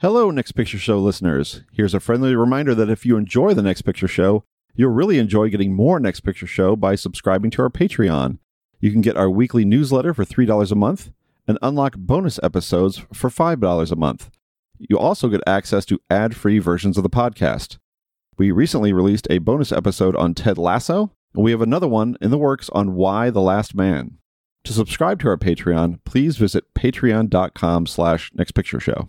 Hello, Next Picture Show listeners. Here's a friendly reminder that if you enjoy the Next Picture Show, you'll really enjoy getting more Next Picture Show by subscribing to our Patreon. You can get our weekly newsletter for $3 a month and unlock bonus episodes for $5 a month. You also get access to ad free versions of the podcast. We recently released a bonus episode on Ted Lasso, and we have another one in the works on Y: The Last Man. To subscribe to our Patreon, please visit patreon.com slash nextpictureshow.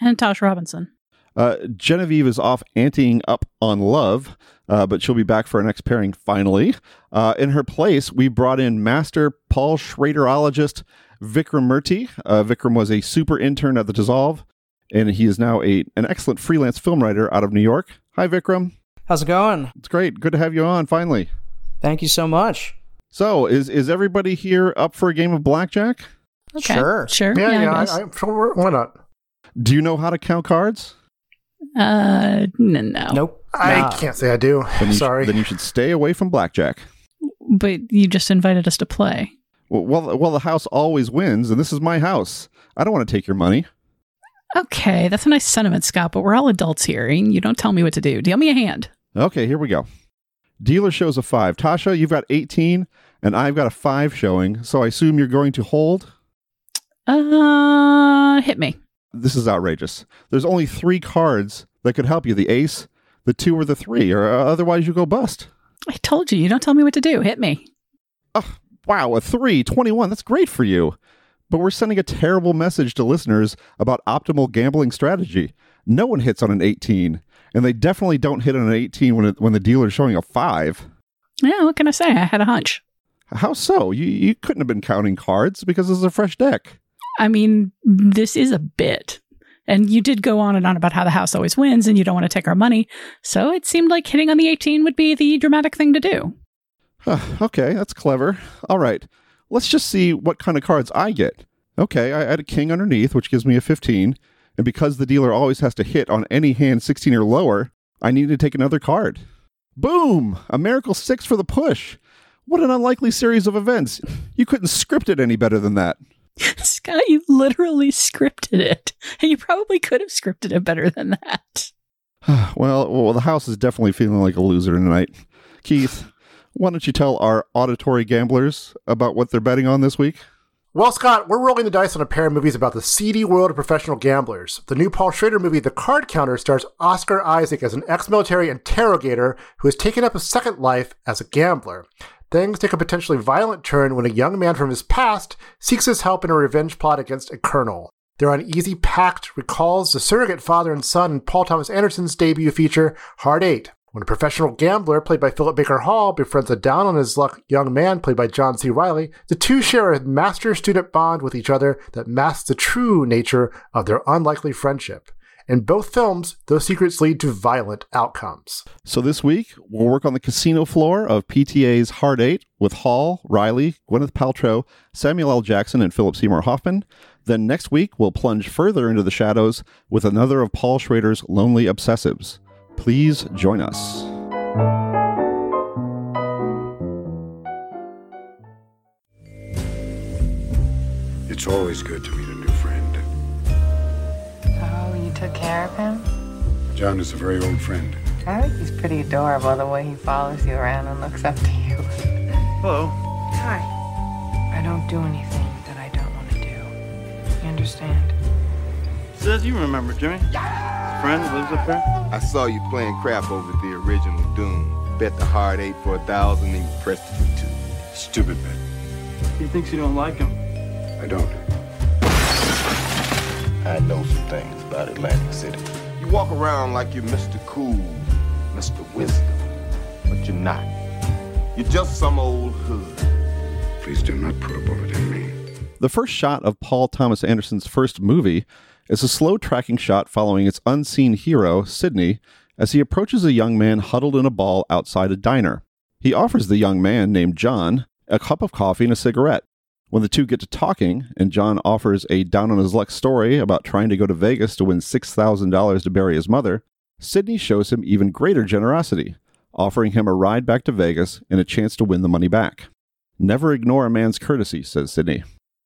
And Tasha Robinson. uh, Genevieve is off anteing up on love, uh, but she'll be back for our next pairing finally. Uh, in her place, we brought in master Paul Schraderologist Vikram Murthi. Uh, Vikram was a super intern at the Dissolve, and he is now a an excellent freelance film writer out of New York. Hi, Vikram. How's it going? It's great. Good to have you on finally. Thank you so much. So, is is everybody here up for a game of blackjack? Okay. Sure. Sure. Yeah, Yeah, yeah. I I. I, sure, why not? Do you know how to count cards? uh, n- no. Nope. I Nah. can't say I do. Then you sh- Sorry. then you should stay away from blackjack. But you just invited us to play. Well, well, well, the house always wins, and this is my house. I don't want to take your money. Okay, that's a nice sentiment, Scott, but we're all adults here, and you don't tell me what to do. Deal me a hand. Okay, here we go. Dealer shows a five. Tasha, you've got 18, and I've got a five showing, so I assume you're going to hold? Uh, hit me. This is outrageous. There's only three cards that could help you the ace, the two, or the three, or uh, otherwise you go bust. I told you, you don't tell me what to do. Hit me. Oh, wow, a three, 21. That's great for you. But we're sending a terrible message to listeners about optimal gambling strategy. No one hits on an 18, and they definitely don't hit on an 18 when, it, when the dealer's showing a five. Yeah, what can I say? I had a hunch. How so? You, you couldn't have been counting cards because this is a fresh deck. I mean, this is a bit. And you did go on and on about how the house always wins and you don't want to take our money. So it seemed like hitting on the 18 would be the dramatic thing to do. Huh, okay, that's clever. All right, let's just see what kind of cards I get. Okay, I add a king underneath, which gives me a 15. And because the dealer always has to hit on any hand 16 or lower, I need to take another card. Boom! A miracle six for the push. What an unlikely series of events. You couldn't script it any better than that. Scott, you literally scripted it. And you probably could have scripted it better than that. well, well, the house is definitely feeling like a loser tonight. Keith, why don't you tell our auditory gamblers about what they're betting on this week? Well, Scott, we're rolling the dice on a pair of movies about the seedy world of professional gamblers. The new Paul Schrader movie, The Card Counter, stars Oscar Isaac as an ex military interrogator who has taken up a second life as a gambler. Things take a potentially violent turn when a young man from his past seeks his help in a revenge plot against a colonel. Their uneasy pact recalls the surrogate father and son in Paul Thomas Anderson's debut feature, Hard Eight. When a professional gambler, played by Philip Baker Hall, befriends a down on his luck young man, played by John C. Reilly, the two share a master student bond with each other that masks the true nature of their unlikely friendship. In both films, those secrets lead to violent outcomes. So this week, we'll work on the casino floor of PTA's Hard Eight with Hall, Reilly, Gwyneth Paltrow, Samuel L. Jackson, and Philip Seymour Hoffman. Then next week, we'll plunge further into the shadows with another of Paul Schrader's lonely obsessives. Please join us. It's always good to meet took care of him? John is a very old friend. I think he's pretty adorable the way he follows you around and looks up to you. Hello. Hi. I don't do anything that I don't want to do. You understand? Says you remember, Jimmy. Friend that lives up there? I saw you playing crap over the original Doom. Bet the hard eight for a thousand and you pressed it for two. Stupid bet. He thinks you don't like him. I don't. I know some things about Atlantic City. You walk around like you're Mr. Cool, Mr. Wisdom, but you're not. You're just some old hood. Please do not put a bullet in me. The first shot of Paul Thomas Anderson's first movie is a slow tracking shot following its unseen hero, Sydney, as he approaches a young man huddled in a ball outside a diner. He offers the young man, named John, a cup of coffee and a cigarette. When the two get to talking, and John offers a down on his luck story about trying to go to Vegas to win $6,000 to bury his mother, Sydney shows him even greater generosity, offering him a ride back to Vegas and a chance to win the money back. Never ignore a man's courtesy, says Sydney.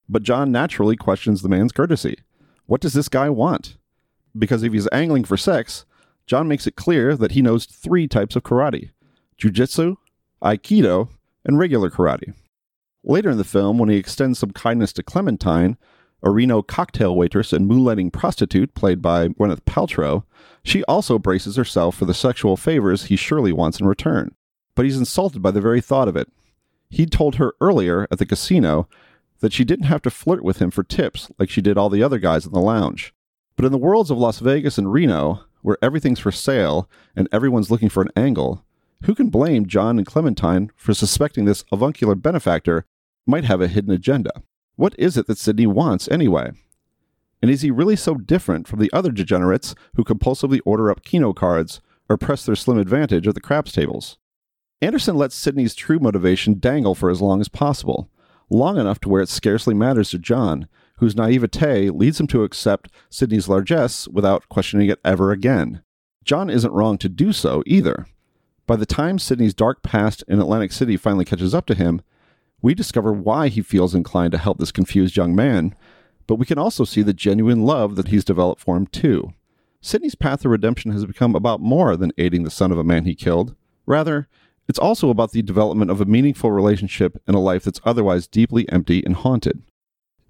But John naturally questions the man's courtesy. What does this guy want? Because if he's angling for sex, John makes it clear that he knows three types of karate jujitsu, aikido, and regular karate. Later in the film, when he extends some kindness to Clementine, a Reno cocktail waitress and moonlighting prostitute played by Gwyneth Paltrow, she also braces herself for the sexual favors he surely wants in return. But he's insulted by the very thought of it. He'd told her earlier at the casino that she didn't have to flirt with him for tips like she did all the other guys in the lounge. But in the worlds of Las Vegas and Reno, where everything's for sale and everyone's looking for an angle, who can blame John and Clementine for suspecting this avuncular benefactor might have a hidden agenda? What is it that Sydney wants anyway? And is he really so different from the other degenerates who compulsively order up Keno cards or press their slim advantage at the craps tables? Anderson lets Sydney's true motivation dangle for as long as possible, long enough to where it scarcely matters to John, whose naivete leads him to accept Sydney's largesse without questioning it ever again. John isn't wrong to do so either. By the time Sydney's dark past in Atlantic City finally catches up to him, we discover why he feels inclined to help this confused young man, but we can also see the genuine love that he's developed for him too. Sydney's path to redemption has become about more than aiding the son of a man he killed. Rather, it's also about the development of a meaningful relationship in a life that's otherwise deeply empty and haunted.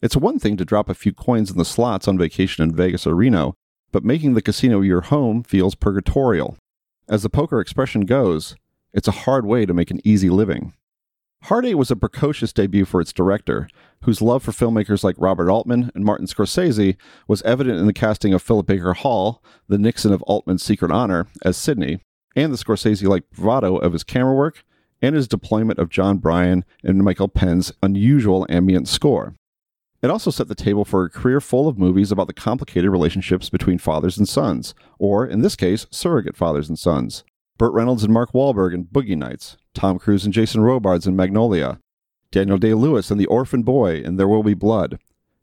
It's one thing to drop a few coins in the slots on vacation in Vegas or Reno, but making the casino your home feels purgatorial. As the poker expression goes, it's a hard way to make an easy living. Eight was a precocious debut for its director, whose love for filmmakers like Robert Altman and Martin Scorsese was evident in the casting of Philip Baker Hall, the Nixon of Altman's Secret Honor, as Sydney, and the Scorsese like bravado of his camera work and his deployment of Jon Brion and Michael Penn's unusual ambient score. It also set the table for a career full of movies about the complicated relationships between fathers and sons, or in this case, surrogate fathers and sons. Burt Reynolds and Mark Wahlberg in Boogie Nights, Tom Cruise and Jason Robards in Magnolia, Daniel Day Lewis and The Orphan Boy in There Will Be Blood.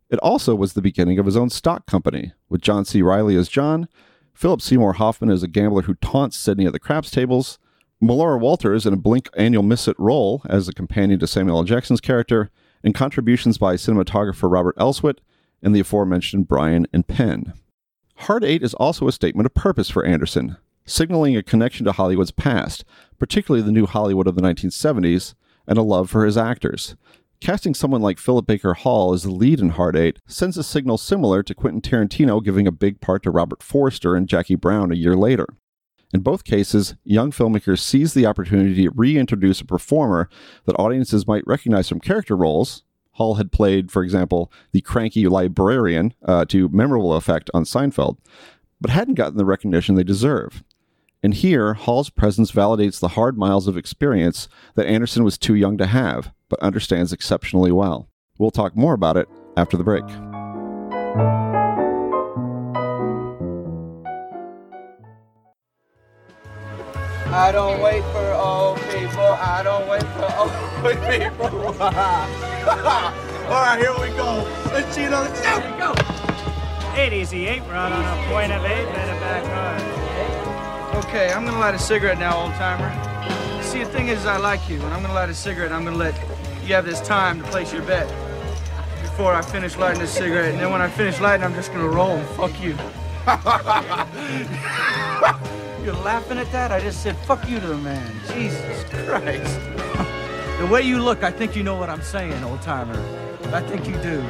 It also was the beginning of his own stock company, with John C. Reilly as John, Philip Seymour Hoffman as a gambler who taunts Sydney at the craps tables, Melora Walters in a Blink annual miss it role as a companion to Samuel L. Jackson's character, and contributions by cinematographer Robert Elswit and the aforementioned Brion and Penn. Hard Eight is also a statement of purpose for Anderson, signaling a connection to Hollywood's past, particularly the new Hollywood of the 1970s, and a love for his actors. Casting someone like Philip Baker Hall as the lead in Hard Eight sends a signal similar to Quentin Tarantino giving a big part to Robert Forster and Jackie Brown a year later. In both cases, young filmmakers seize the opportunity to reintroduce a performer that audiences might recognize from character roles. Hall had played, for example, the cranky librarian uh, to memorable effect on Seinfeld, but hadn't gotten the recognition they deserve. And here, Hall's presence validates the hard miles of experience that Anderson was too young to have, but understands exceptionally well. We'll talk more about it after the break. I don't wait for old people. I don't wait for old people. All right, here we go. Let's see another step. Go. Eight easy eight. We're out on a point of eight. Better back on. Okay, I'm gonna light a cigarette now, old timer. See, the thing is, I like you, and I'm gonna light a cigarette. and I'm gonna let you have this time to place your bet before I finish lighting this cigarette. And then when I finish lighting, I'm just gonna roll. And fuck you. You're laughing at that? I just said fuck you to the man. Jesus Christ. the way you look, I think you know what I'm saying, old timer. I think you do.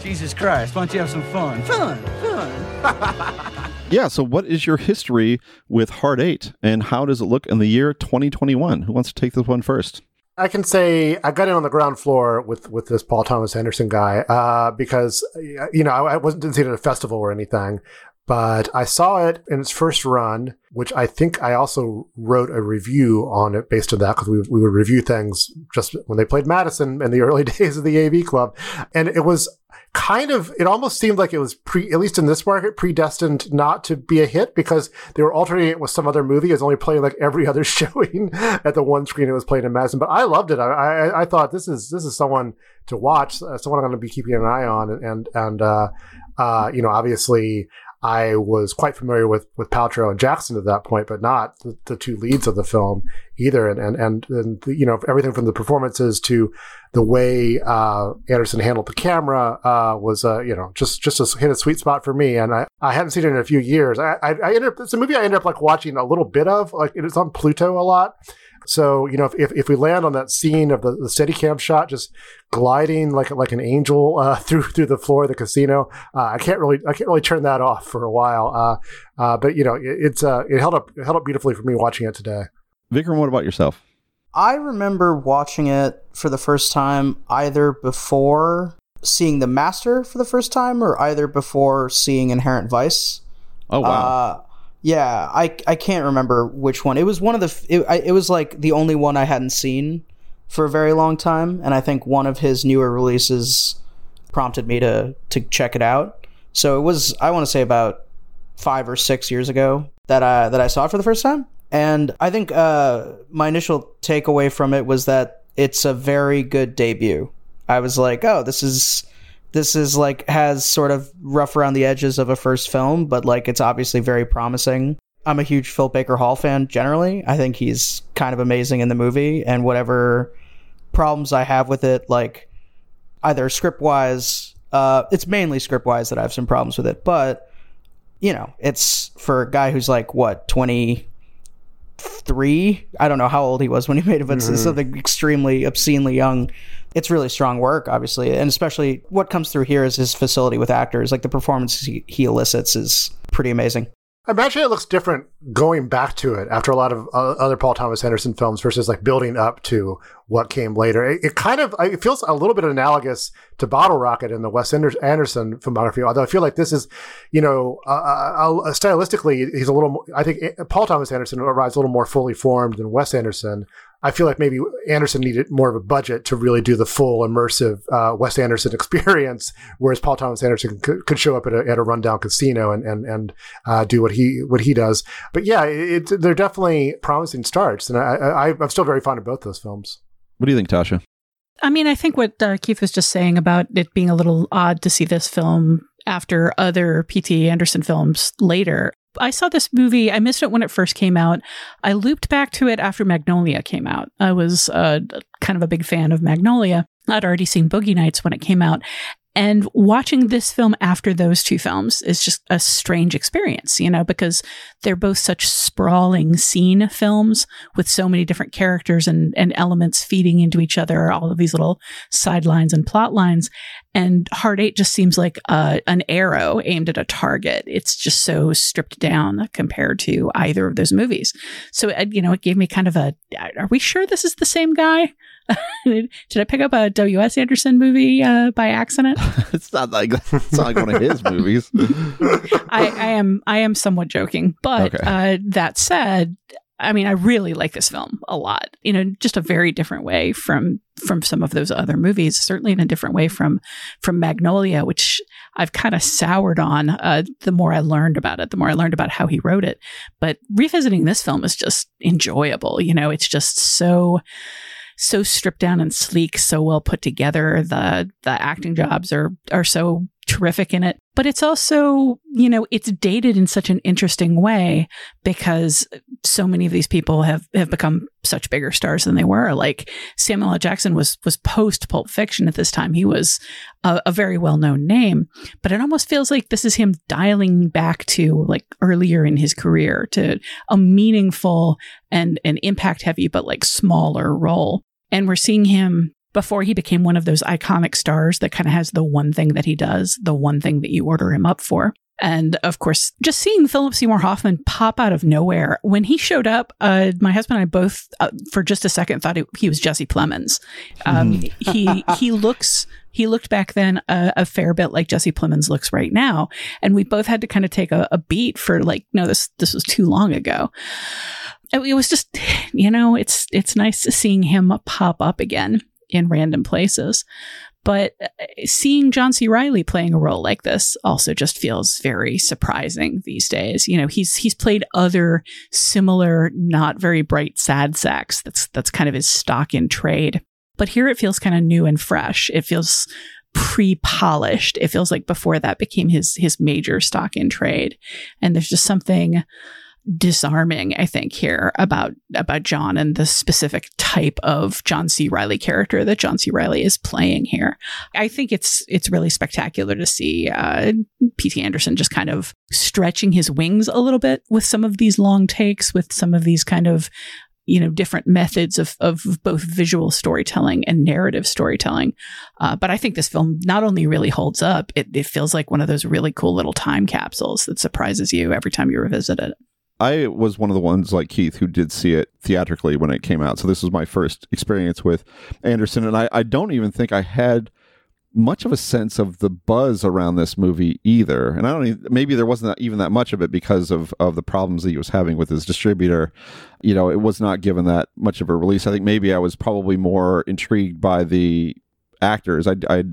Jesus Christ, why don't you have some fun? Fun, fun. Yeah, so what is your history with Hard Eight, and how does it look in the year 2021? Who wants to take this one first? I can say I got in on the ground floor with with this Paul Thomas Anderson guy uh, because you know I, I wasn't didn't see it at a festival or anything, but I saw it in its first run, which I think I also wrote a review on it based on that because we, we would review things just when they played Madison in the early days of the AV Club, and it was kind of it almost seemed like it was pre at least in this market predestined not to be a hit because they were alternating it with some other movie. It was only playing like every other showing at the one screen it was playing in Madison. But I loved it. I I, I thought this is this is someone to watch, uh, someone I'm going to be keeping an eye on, and and, and uh, uh, you know obviously I was quite familiar with with Paltrow and Jackson at that point, but not the, the two leads of the film either. And and and, and the, you know everything from the performances to the way uh, Anderson handled the camera uh, was uh, you know just just a, hit a sweet spot for me. And I, I hadn't seen it in a few years. I, I, I ended up it's a movie I ended up like watching a little bit of. Like it's on Pluto a lot. So you know, if, if, if we land on that scene of the, the Steadicam shot, just gliding like like an angel uh, through through the floor of the casino, uh, I can't really I can't really turn that off for a while. Uh, uh but you know, it, it's uh, it held up it held up beautifully for me watching it today. Vikram, what about yourself? I remember watching it for the first time either before seeing The Master for the first time or either before seeing Inherent Vice. Oh wow. Yeah, I I can't remember which one. It was one of the. It, it was like the only one I hadn't seen for a very long time, and I think one of his newer releases prompted me to to check it out. So it was I want to say about five or six years ago that I that I saw it for the first time, and I think uh, my initial takeaway from it was that it's a very good debut. I was like, oh, this is this is like has sort of rough around the edges of a first film, but like it's obviously very promising. I'm a huge Phil Baker Hall fan generally. I think he's kind of amazing in the movie, and whatever problems I have with it, like either script wise, uh, it's mainly script wise that I have some problems with it, but you know, it's for a guy who's like what twenty three. I don't know how old he was when he made it, but mm-hmm. something extremely obscenely young it's really strong work, obviously, and especially what comes through here is his facility with actors. Like the performance he, elicits is pretty amazing. I imagine it looks different going back to it after a lot of uh, other Paul Thomas Anderson films versus like building up to what came later. It, it, kind of it feels a little bit analogous to Bottle Rocket in the Wes Anderson filmography. Although I feel like this is, you know, uh, uh, stylistically he's a little. More, I think Paul Thomas Anderson arrives a little more fully formed than Wes Anderson. I feel like maybe Anderson needed more of a budget to really do the full immersive uh, Wes Anderson experience, whereas Paul Thomas Anderson could, could show up at a, at a rundown casino and and and uh, do what he what he does. But yeah, it, it, they're definitely promising starts, and I, I, I'm still very fond of both those films. What do you think, Tasha? I mean, I think what uh, Keith was just saying about it being a little odd to see this film after other P.T. Anderson films later. I saw this movie. I missed it when it first came out. I looped back to it after Magnolia came out. I was uh, kind of a big fan of Magnolia. I'd already seen Boogie Nights when it came out. And watching this film after those two films is just a strange experience, you know, because they're both such sprawling scene films with so many different characters and, and elements feeding into each other, all of these little sidelines and plot lines. And Hard Eight just seems like uh, an arrow aimed at a target. It's just so stripped down compared to either of those movies. So, uh, you know, it gave me kind of a, are we sure this is the same guy? Did I pick up a W.S. Anderson movie uh, by accident? it's not like it's not like one of his movies. I, I, am I am somewhat joking, but okay. uh, that said, I mean, I really like this film a lot. You know, just a very different way from from some of those other movies. Certainly in a different way from from Magnolia, which I've kind of soured on. Uh, the more I learned about it, the more I learned about how he wrote it. But revisiting this film is just enjoyable. You know, it's just so so stripped down and sleek, so well put together. The the acting jobs are are so terrific in it. But it's also, you know, it's dated in such an interesting way because so many of these people have, have become such bigger stars than they were. Like Samuel L. Jackson was was post Pulp Fiction at this time. He was a, a very well known name, but it almost feels like this is him dialing back to like earlier in his career to a meaningful and an impact heavy but like smaller role. And we're seeing him before he became one of those iconic stars that kind of has the one thing that he does, the one thing that you order him up for. And of course, just seeing Philip Seymour Hoffman pop out of nowhere when he showed up, uh, my husband and I both, uh, for just a second, thought he was Jesse Plemons. Um, he he looks he looked back then a, a, fair bit like Jesse Plemons looks right now, and we both had to kind of take a, a beat for like, no, this this was too long ago it was just you know it's it's nice seeing him pop up again in random places. But uh, seeing John C. Reilly playing a role like this also just feels very surprising these days. You know, he's he's played other similar, not very bright sad sacks. That's that's kind of his stock in trade. But here it feels kind of new and fresh. It feels pre-polished. It feels like before that became his his major stock in trade. And there's just something disarming, I think, here about about John and the specific type of John C. Reilly character that John C. Reilly is playing here. I think it's it's really spectacular to see uh, P.T. Anderson just kind of stretching his wings a little bit with some of these long takes, with some of these kind of you know different methods of of both visual storytelling and narrative storytelling. Uh, but I think this film not only really holds up, it, it feels like one of those really cool little time capsules that surprises you every time you revisit it. I was one of the ones like Keith who did see it theatrically when it came out. So this was my first experience with Anderson, and I, I don't even think I had much of a sense of the buzz around this movie either. And I don't even, maybe there wasn't even that much of it because of of the problems that he was having with his distributor. You know, it was not given that much of a release. I think maybe I was probably more intrigued by the actors. I, I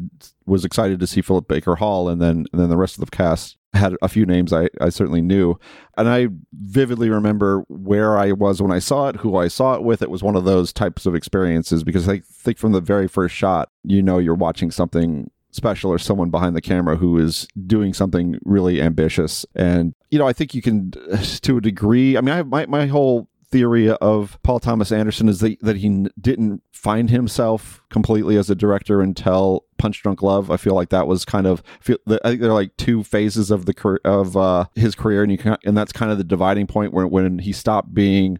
was excited to see Philip Baker Hall, and then and then the rest of the cast had a few names I, I certainly knew. And I vividly remember where I was when I saw it, who I saw it with. It was one of those types of experiences because I think from the very first shot, you know, you're watching something special or someone behind the camera who is doing something really ambitious. And, you know, I think you can, to a degree, I mean, I have my, my whole theory of Paul Thomas Anderson is that, that he didn't find himself completely as a director until Punch Drunk Love. I feel like that was kind of I think there are like two phases of the of uh, his career, and you can, and that's kind of the dividing point where when he stopped being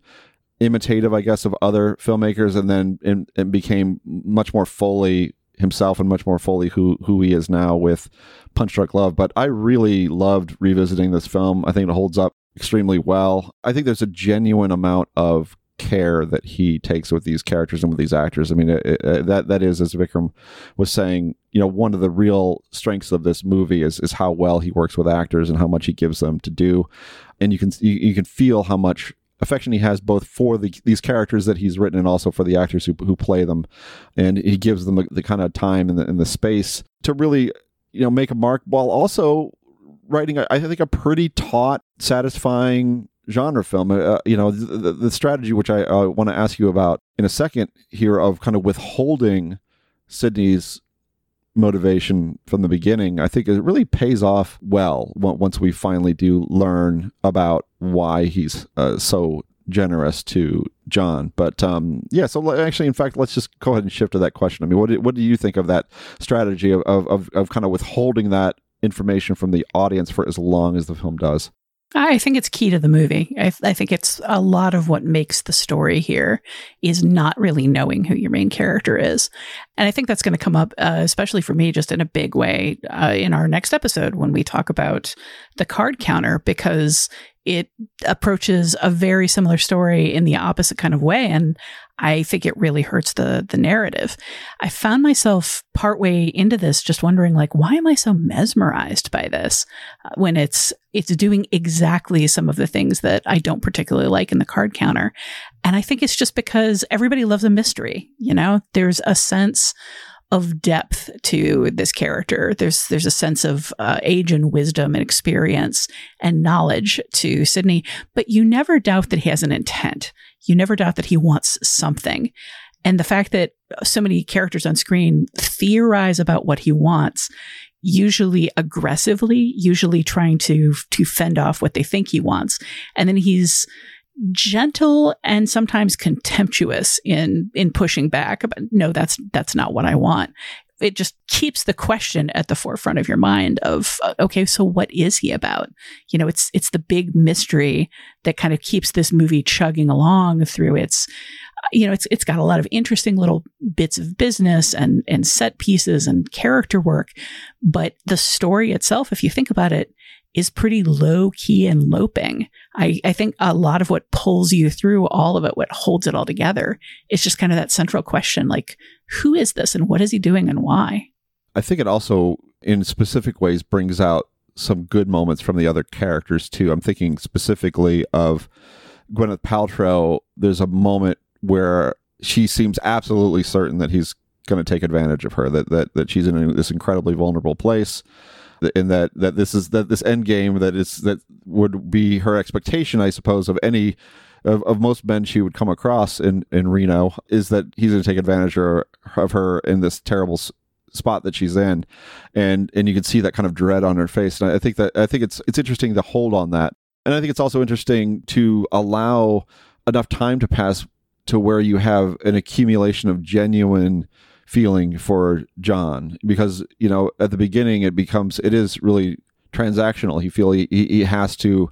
imitative, I guess, of other filmmakers, and then and, and became much more fully himself and much more fully who who he is now with Punch Drunk Love. But I really loved revisiting this film. I think it holds up extremely well. I think there's a genuine amount of care that he takes with these characters and with these actors. I mean, it, it, uh, that that is, as Vikram was saying, you know, one of the real strengths of this movie is is how well he works with actors and how much he gives them to do, and you can you, you can feel how much affection he has both for the, these characters that he's written and also for the actors who, who play them, and he gives them the, the kind of time and the, and the space to really you know make a mark while also writing, I think, a pretty taut, satisfying genre film. Uh, you know, the, the, strategy, which I uh, want to ask you about in a second here, of kind of withholding Sydney's motivation from the beginning, I think it really pays off well once we finally do learn about why he's uh, so generous to John. But um, yeah, so actually, in fact, let's just go ahead and shift to that question. I mean, what do, what do you think of that strategy of, of, of kind of withholding that information from the audience for as long as the film does. I think it's key to the movie. I, I, think it's a lot of what makes the story here is not really knowing who your main character is. And I think that's going to come up, uh, especially for me, just in a big way uh, in our next episode when we talk about the card counter, because it approaches a very similar story in the opposite kind of way. And I think it really hurts the the narrative. I found myself partway into this just wondering like why am I so mesmerized by this uh, when it's it's doing exactly some of the things that I don't particularly like in the card counter. And I think it's just because everybody loves a mystery, you know? There's a sense of depth to this character. There's there's a sense of uh, age and wisdom and experience and knowledge to Sydney, but you never doubt that he has an intent. You never doubt that he wants something. And the fact that so many characters on screen theorize about what he wants, usually aggressively, usually trying to to fend off what they think he wants, and then he's gentle and sometimes contemptuous in in pushing back but no that's that's not what i want it just keeps the question at the forefront of your mind of uh, okay so what is he about you know it's it's the big mystery that kind of keeps this movie chugging along through its uh, you know it's it's got a lot of interesting little bits of business and and set pieces and character work but the story itself if you think about it is pretty low key and loping. I, I think a lot of what pulls you through all of it, what holds it all together, is just kind of that central question like, who is this and what is he doing and why? I think it also, in specific ways, brings out some good moments from the other characters too. I'm thinking specifically of Gwyneth Paltrow. There's a moment where she seems absolutely certain that he's going to take advantage of her. That that that she's in this incredibly vulnerable place, and that that this is that this end game that is that would be her expectation, I suppose, of any. Of, of most men she would come across in, in Reno is that he's going to take advantage of her, in this terrible spot that she's in, and and you can see that kind of dread on her face. And I think that I think it's it's interesting to hold on that, and I think it's also interesting to allow enough time to pass to where you have an accumulation of genuine feeling for John because you know at the beginning it becomes it is really transactional. He feel he, he has to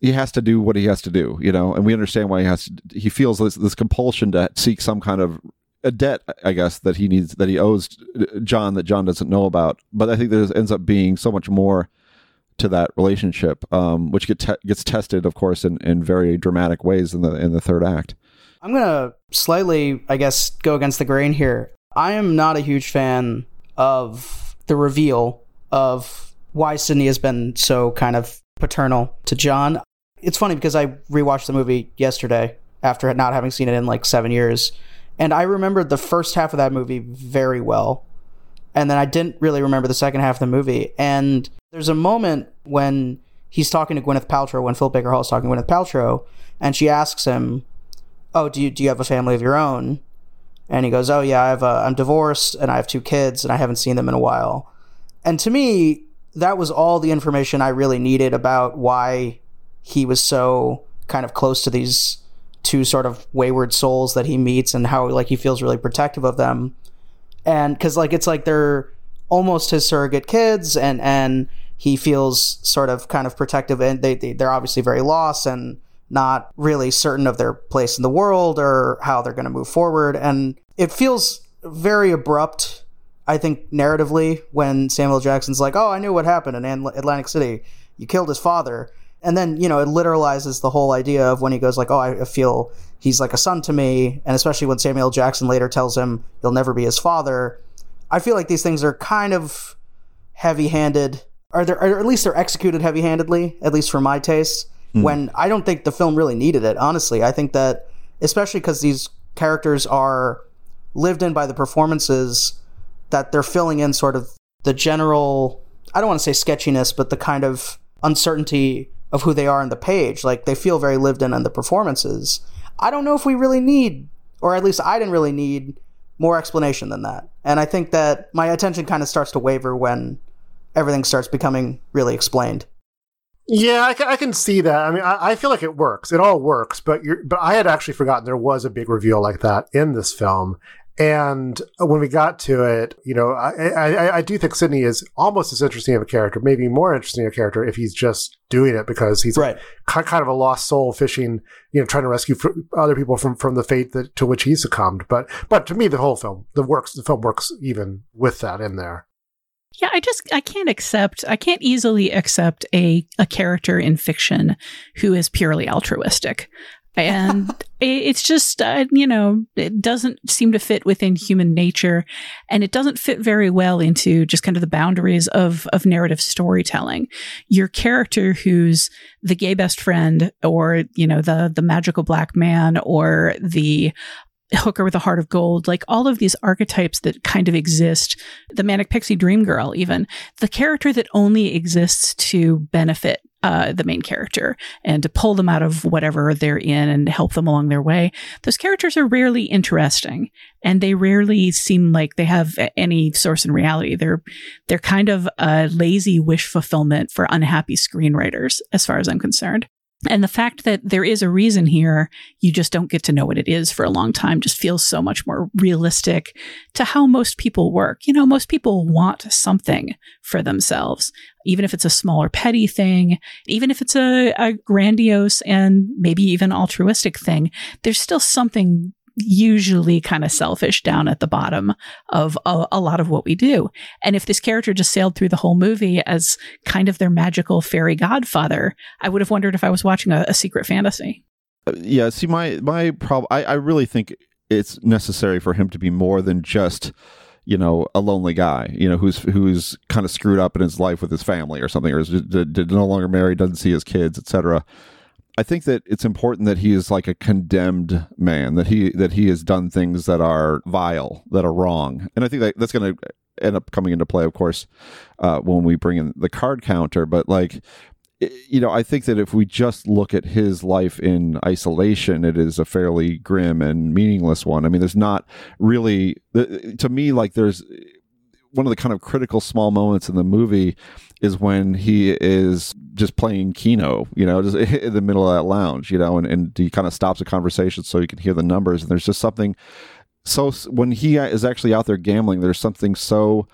he has to do what he has to do, you know, and we understand why he has to. He feels this, this compulsion to seek some kind of a debt, I guess, that he needs that he owes John that John doesn't know about. But I think there ends up being so much more to that relationship, um, which get te- gets tested, of course, in, in very dramatic ways in the in the third act. I'm gonna slightly, I guess, go against the grain here. I am not a huge fan of the reveal of why Sydney has been so kind of paternal to John. It's funny because I rewatched the movie yesterday after not having seen it in like seven years. And I remembered the first half of that movie very well. And then I didn't really remember the second half of the movie. And there's a moment when he's talking to Gwyneth Paltrow, when Philip Baker Hall is talking to Gwyneth Paltrow, and she asks him, oh, do you, do you have a family of your own? And he goes, oh, yeah, I have a, I'm divorced and I have two kids and I haven't seen them in a while. And to me, that was all the information I really needed about why he was so kind of close to these two sort of wayward souls that he meets and how like he feels really protective of them. And cuz like it's like they're almost his surrogate kids and and he feels sort of kind of protective and they, they they're obviously very lost and not really certain of their place in the world or how they're going to move forward. And it feels very abrupt, I think, narratively, when Samuel Jackson's like, oh, I knew what happened in Atlantic City. You killed his father. And then, you know, it literalizes the whole idea of when he goes like, oh, I feel he's like a son to me. And especially when Samuel Jackson later tells him you'll never be his father. I feel like these things are kind of heavy handed. Are there, or at least they're executed heavy handedly, at least for my taste mm. when I don't think the film really needed it. Honestly, I think that especially because these characters are lived in by the performances that they're filling in sort of the general I don't want to say sketchiness, but the kind of uncertainty of who they are on the page. Like they feel very lived in in the performances. I don't know if we really need, or at least I didn't really need more explanation than that. And I think that my attention kind of starts to waver when everything starts becoming really explained. Yeah, I, I, can see that. I mean, I, I, feel like it works. It all works, but but I had actually forgotten there was a big reveal like that in this film. And when we got to it, you know, I, I, I do think Sydney is almost as interesting of a character, maybe more interesting a character if he's just doing it because he's right. a, kind of a lost soul fishing, you know, trying to rescue other people from, from the fate that, to which he succumbed. But but to me, the whole film, the works, the film works even with that in there. Yeah, I just I can't accept I can't easily accept a a character in fiction who is purely altruistic. And it's just uh, you know, it doesn't seem to fit within human nature and it doesn't fit very well into just kind of the boundaries of of narrative storytelling. Your character who's the gay best friend or, you know, the the magical black man or the hooker with a heart of gold, like all of these archetypes that kind of exist, the manic pixie dream girl, even the character that only exists to benefit uh, the main character and to pull them out of whatever they're in and help them along their way. Those characters are rarely interesting and they rarely seem like they have any source in reality. They're, they're kind of a lazy wish fulfillment for unhappy screenwriters, as far as I'm concerned. And the fact that there is a reason here, you just don't get to know what it is for a long time, just feels so much more realistic to how most people work. You know, most people want something for themselves, even if it's a smaller, petty thing, even if it's a, a grandiose and maybe even altruistic thing, there's still something usually kind of selfish down at the bottom of a, a, lot of what we do. And if this character just sailed through the whole movie as kind of their magical fairy godfather, I would have wondered if I was watching a, a secret fantasy. Uh, yeah. See, my my problem. I, I really think it's necessary for him to be more than just you know a lonely guy you know who's who's kind of screwed up in his life with his family or something or is did, did no longer married doesn't see his kids etc I think that it's important that he is like a condemned man, that he that he has done things that are vile, that are wrong, and I think that that's going to end up coming into play, of course, uh, when we bring in the card counter. But like, you know, I think that if we just look at his life in isolation, it is a fairly grim and meaningless one. I mean, there's not really, to me, like there's one of the kind of critical small moments in the movie is when he is just playing Keno, you know, just in the middle of that lounge, you know, and, and he kind of stops the conversation so you can hear the numbers. And there's just something so when he is actually out there gambling, there's something so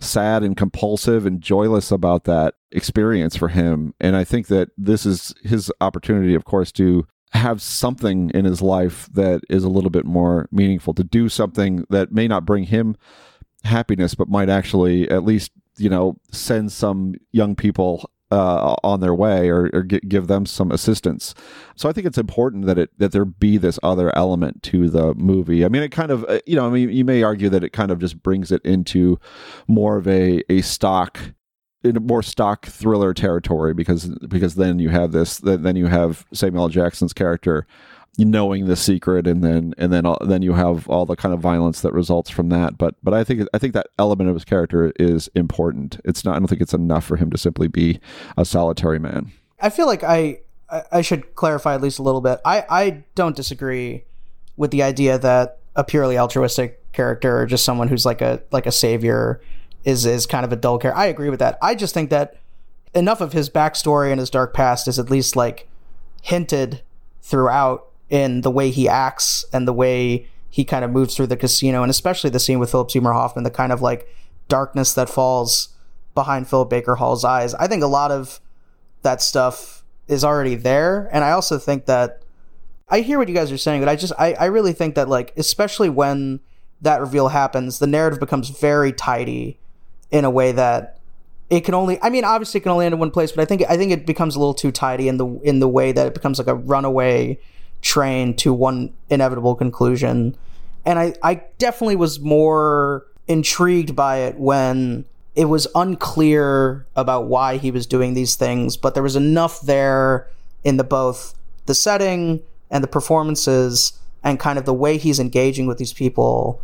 sad and compulsive and joyless about that experience for him. And I think that this is his opportunity, of course, to have something in his life that is a little bit more meaningful, to do something that may not bring him happiness, but might actually at least you know send some young people uh, on their way or, or give them some assistance. So I think it's important that it that there be this other element to the movie. I mean, it kind of uh, you know I mean you may argue that it kind of just brings it into more of a a stock in more stock thriller territory because because then you have this then you have Samuel. Jackson's character knowing the secret and then and then uh, then you have all the kind of violence that results from that. But but I think I think that element of his character is important. It's not I don't think it's enough for him to simply be a solitary man. I feel like I I should clarify at least a little bit. I I don't disagree with the idea that a purely altruistic character or just someone who's like a like a savior is is kind of a dull character I agree with that. I just think that enough of his backstory and his dark past is at least like hinted throughout in the way he acts and the way he kind of moves through the casino, and especially the scene with Philip Seymour Hoffman, the kind of like darkness that falls behind Philip Baker Hall's eyes. I think a lot of that stuff is already there, and I also think that I hear what you guys are saying, but I just I, I really think that like especially when that reveal happens, the narrative becomes very tidy in a way that it can only I mean obviously it can only end in one place, but I think I think it becomes a little too tidy in the in the way that it becomes like a runaway train to one inevitable conclusion. And I, I definitely was more intrigued by it when it was unclear about why he was doing these things, but there was enough there in the both the setting and the performances and kind of the way he's engaging with these people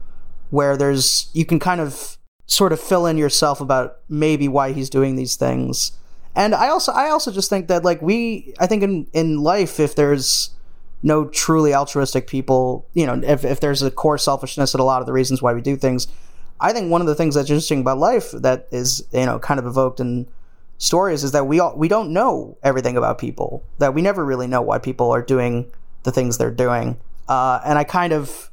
where there's you can kind of sort of fill in yourself about maybe why he's doing these things. And I also I also just think that like we I think in in life if there's no truly altruistic people, you know, if, if there's a core selfishness at a lot of the reasons why we do things, I think one of the things that's interesting about life that is, you know, kind of evoked in stories is that we all, we don't know everything about people, that we never really know why people are doing the things they're doing. Uh, and I kind of,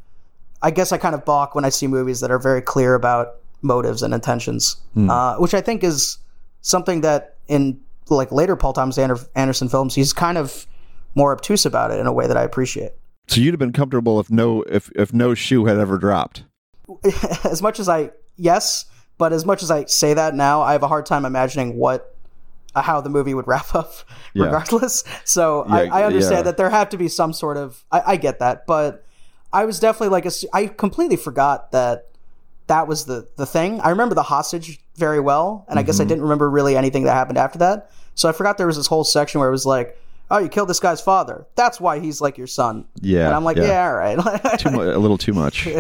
I guess I kind of balk when I see movies that are very clear about motives and intentions, mm. uh, which I think is something that in like later Paul Thomas Anderson films, he's kind of more obtuse about it in a way that I appreciate. So you'd have been comfortable if no if if no shoe had ever dropped. as much as I yes, but as much as I say that now, I have a hard time imagining what uh, how the movie would wrap up regardless. Yeah. So yeah, I, I, understand yeah. that there have to be some sort of I, I get that, but I was definitely like a, I completely forgot that that was the the thing. I remember the hostage very well, and I mm-hmm. guess I mm-hmm. didn't remember really anything that happened after that. So I forgot there was this whole section where it was like, oh, you killed this guy's father. That's why he's like your son. Yeah. And I'm like, yeah, yeah all right. too mu- a little too much.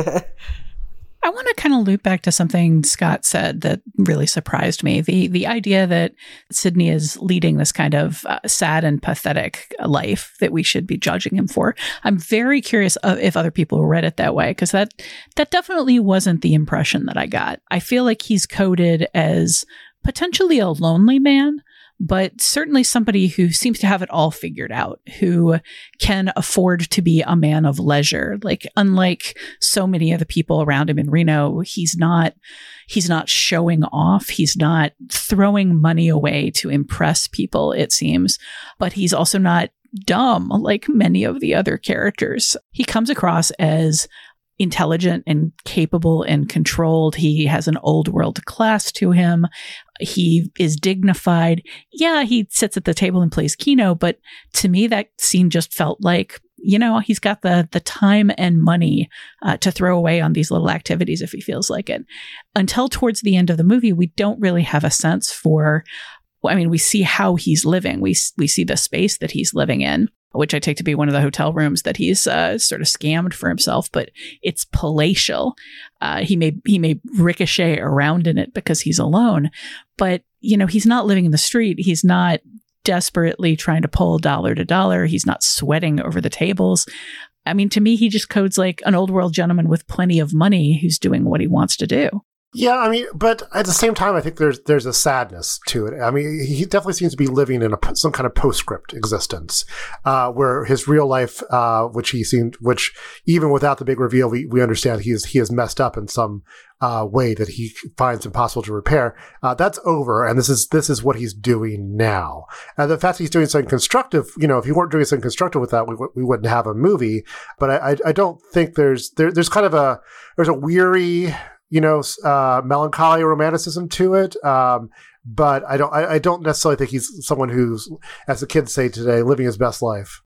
I want to kind of loop back to something Scott said that really surprised me. The the idea that Sydney is leading this kind of uh, sad and pathetic life that we should be judging him for. I'm very curious if other people read it that way because that that definitely wasn't the impression that I got. I feel like he's coded as potentially a lonely man but certainly somebody who seems to have it all figured out, who can afford to be a man of leisure. Like, unlike so many of the people around him in Reno, he's not, he's not showing off. He's not throwing money away to impress people, it seems, but he's also not dumb like many of the other characters. He comes across as intelligent and capable and controlled. He has an old world class to him. He is dignified. Yeah, he sits at the table and plays Keno, but to me, that scene just felt like you know he's got the the time and money uh, to throw away on these little activities if he feels like it. Until towards the end of the movie, we don't really have a sense for. I mean, we see how he's living. We we see the space that he's living in which I take to be one of the hotel rooms that he's uh, sort of scammed for himself, but it's palatial. Uh, he may he may ricochet around in it because he's alone, but you know he's not living in the street. He's not desperately trying to pull dollar to dollar. He's not sweating over the tables. I mean, to me, he just codes like an old world gentleman with plenty of money who's doing what he wants to do. Yeah, I mean, but at the same time, I think there's there's a sadness to it. I mean, he definitely seems to be living in a, some kind of postscript existence, uh, where his real life, uh, which he seemed, which even without the big reveal, we, we understand he is he is messed up in some uh, way that he finds impossible to repair. Uh, that's over, and this is this is what he's doing now. And the fact he's doing something constructive, you know, if he weren't doing something constructive with that, we, we wouldn't have a movie. But I, I, I don't think there's there, there's kind of a there's a weary you know, uh, melancholy romanticism to it. Um, but I don't, I, I, don't necessarily think he's someone who's, as the kids say today, living his best life.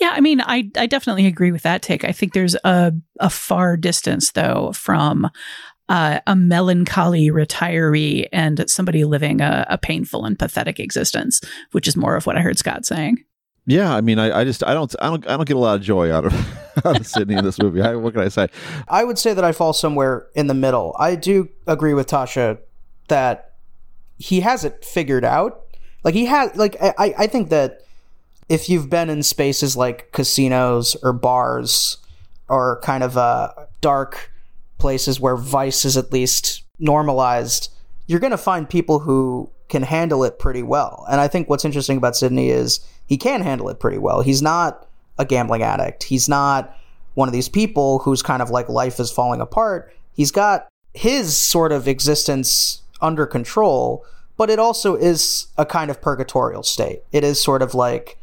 Yeah, I mean, I, I definitely agree with that take. I think there's a, a far distance, though, from uh, a melancholy retiree and somebody living a, a painful and pathetic existence, which is more of what I heard Scott saying. Yeah, I mean, I, I just I don't I don't I don't get a lot of joy out of out of Sydney in this movie. I, what can I say? I would say that I fall somewhere in the middle. I do agree with Tasha that he has it figured out. Like he has like I I think that if you've been in spaces like casinos or bars or kind of uh, dark places where vice is at least normalized, you're going to find people who can handle it pretty well. And I think what's interesting about Sydney is he can handle it pretty well. He's not a gambling addict. He's not one of these people who's kind of like life is falling apart. He's got his sort of existence under control, but it also is a kind of purgatorial state. It is sort of like,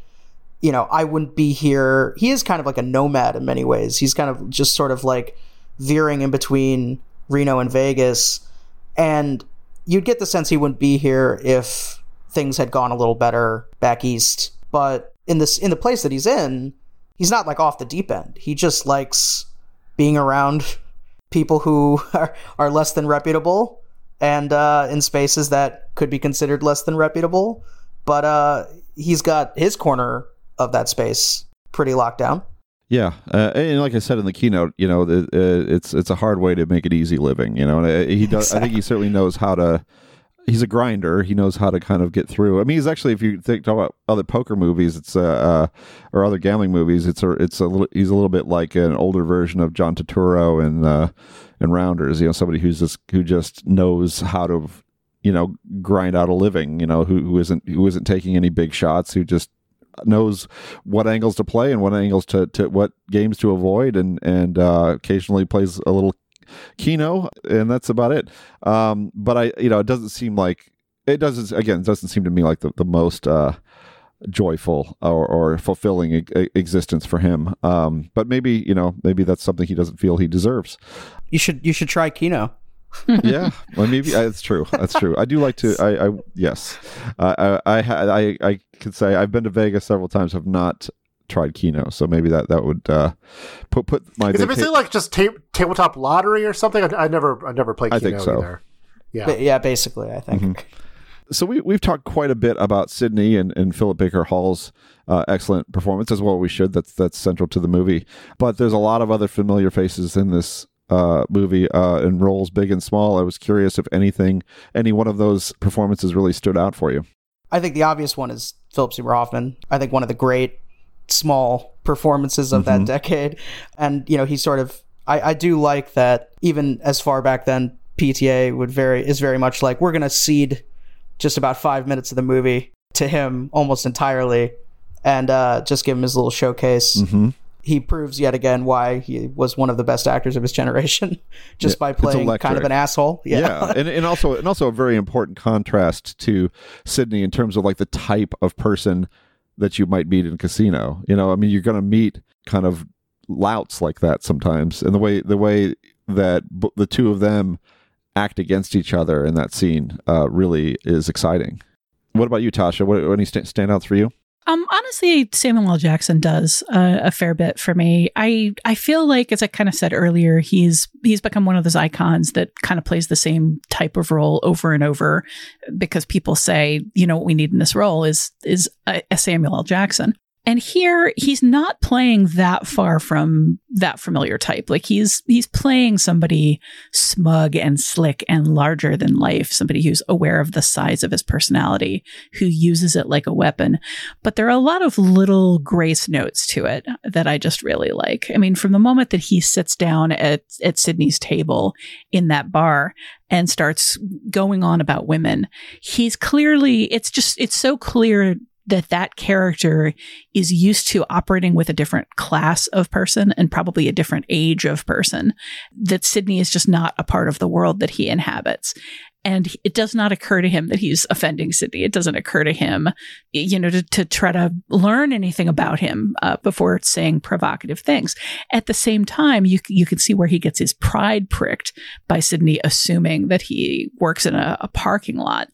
you know, I wouldn't be here. He is kind of like a nomad in many ways. He's kind of just sort of like veering in between Reno and Vegas. And you'd get the sense he wouldn't be here if things had gone a little better back east but in this in the place that he's in, he's not like off the deep end. He just likes being around people who are, are less than reputable and uh, in spaces that could be considered less than reputable. But uh, he's got his corner of that space pretty locked down. Yeah, uh, and like I said in the keynote, you know, uh, it's it's a hard way to make it easy living. You know, and uh, he does. Exactly. I think he certainly knows how to he's a grinder. He knows how to kind of get through. I mean, he's actually, if you think about other poker movies, it's uh, uh or other gambling movies, it's a, it's a little, he's a little bit like an older version of John Turturro and uh, and Rounders. You know, somebody who's just who just knows how to, you know, grind out a living. You know, who who isn't who isn't taking any big shots. Who just knows what angles to play and what angles to, to what games to avoid and and uh, occasionally plays a little Keno, and that's about it. Um, but I, you know, it doesn't seem like it doesn't. Again, it doesn't seem to me like the the most uh, joyful or, or fulfilling e- existence for him. Um, but maybe you know, maybe that's something he doesn't feel he deserves. You should you should try Keno. Yeah, well, maybe uh, that's true. That's true. I do like to. I, I yes, uh, I, I I I could say I've been to Vegas several times. Have not tried Keno, so maybe that that would uh, put put my. Is it basically like just ta- tabletop lottery or something? I, I never I never played. I Keno think so. Either. Yeah, yeah, basically, I think. Mm-hmm. So we we've talked quite a bit about Sydney and, and Philip Baker Hall's uh, excellent performance as well. We should that's that's central to the movie, but there's a lot of other familiar faces in this uh, movie uh, in roles big and small. I was curious if anything, any one of those performances really stood out for you. I think the obvious one is Philip Seymour Hoffman. I think one of the great small performances of mm-hmm. that decade. And, you know, he sort of, I, I do like that even as far back then, PTA would very, is very much like, we're going to cede just about five minutes of the movie to him almost entirely and uh, just give him his little showcase. Mm-hmm. He proves yet again why he was one of the best actors of his generation, just yeah, by playing kind of an asshole. Yeah, yeah. and and also and also a very important contrast to Sydney in terms of like the type of person that you might meet in a casino. You know, I mean, you're going to meet kind of louts like that sometimes, and the way the way that b- the two of them act against each other in that scene uh, really is exciting. What about you, Tasha? What any st- standouts for you? Um, honestly, Samuel L. Jackson does uh, a fair bit for me. I I feel like, as I kind of said earlier, he's he's become one of those icons that kind of plays the same type of role over and over, because people say, you know, what we need in this role is is a, a Samuel L. Jackson. And here he's not playing that far from that familiar type. Like he's he's playing somebody smug and slick and larger than life, somebody who's aware of the size of his personality, who uses it like a weapon. But there are a lot of little grace notes to it that I just really like. I mean, from the moment that he sits down at at Sydney's table in that bar and starts going on about women, he's clearly it's just it's so clear that that character is used to operating with a different class of person and probably a different age of person, that sydney is just not a part of the world that he inhabits. And it does not occur to him that he's offending Sydney. It doesn't occur to him, you know, to, to try to learn anything about him uh, before saying provocative things. At the same time, you you can see where he gets his pride pricked by Sydney assuming that he works in a, a parking lot.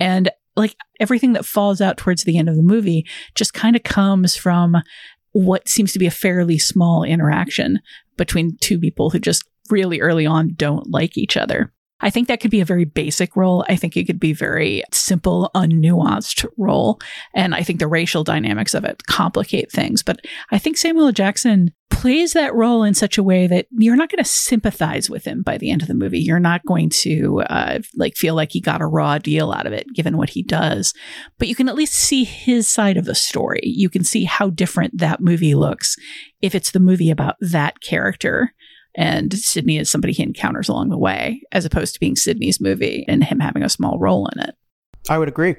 And like everything that falls out towards the end of the movie just kind of comes from what seems to be a fairly small interaction between two people who just really early on don't like each other. I think that could be a very basic role. I think it could be very simple, unnuanced role. And I think the racial dynamics of it complicate things. But I think Samuel Jackson plays that role in such a way that you're not going to sympathize with him by the end of the movie. You're not going to uh, like feel like he got a raw deal out of it, given what he does. But you can at least see his side of the story. You can see how different that movie looks if it's the movie about that character and Sydney is somebody he encounters along the way, as opposed to being Sydney's movie and him having a small role in it. I would agree.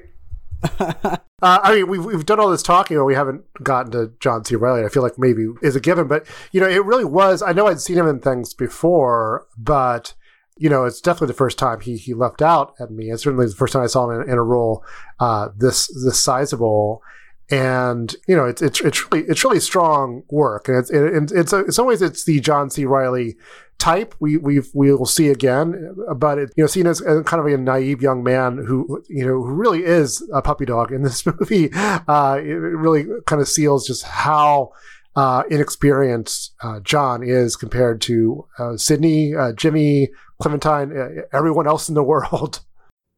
uh, I mean, we've, we've done all this talking, but we haven't gotten to John C. Reilly. I feel like maybe is a given, but you know, it really was. I know I'd seen him in things before, but you know, it's definitely the first time he he left out at me, and certainly the first time I saw him in, in a role uh, this this sizable and you know it's it's it's really it's really strong work, and it's it, it's a, in some ways it's the John C. Reilly type we we we will see again, but it, you know seen as, as, kind of a naive young man who you know who really is a puppy dog in this movie, uh, it really kind of seals just how. Uh, inexperienced uh, John is compared to uh, Sydney, uh, Jimmy, Clementine, uh, everyone else in the world.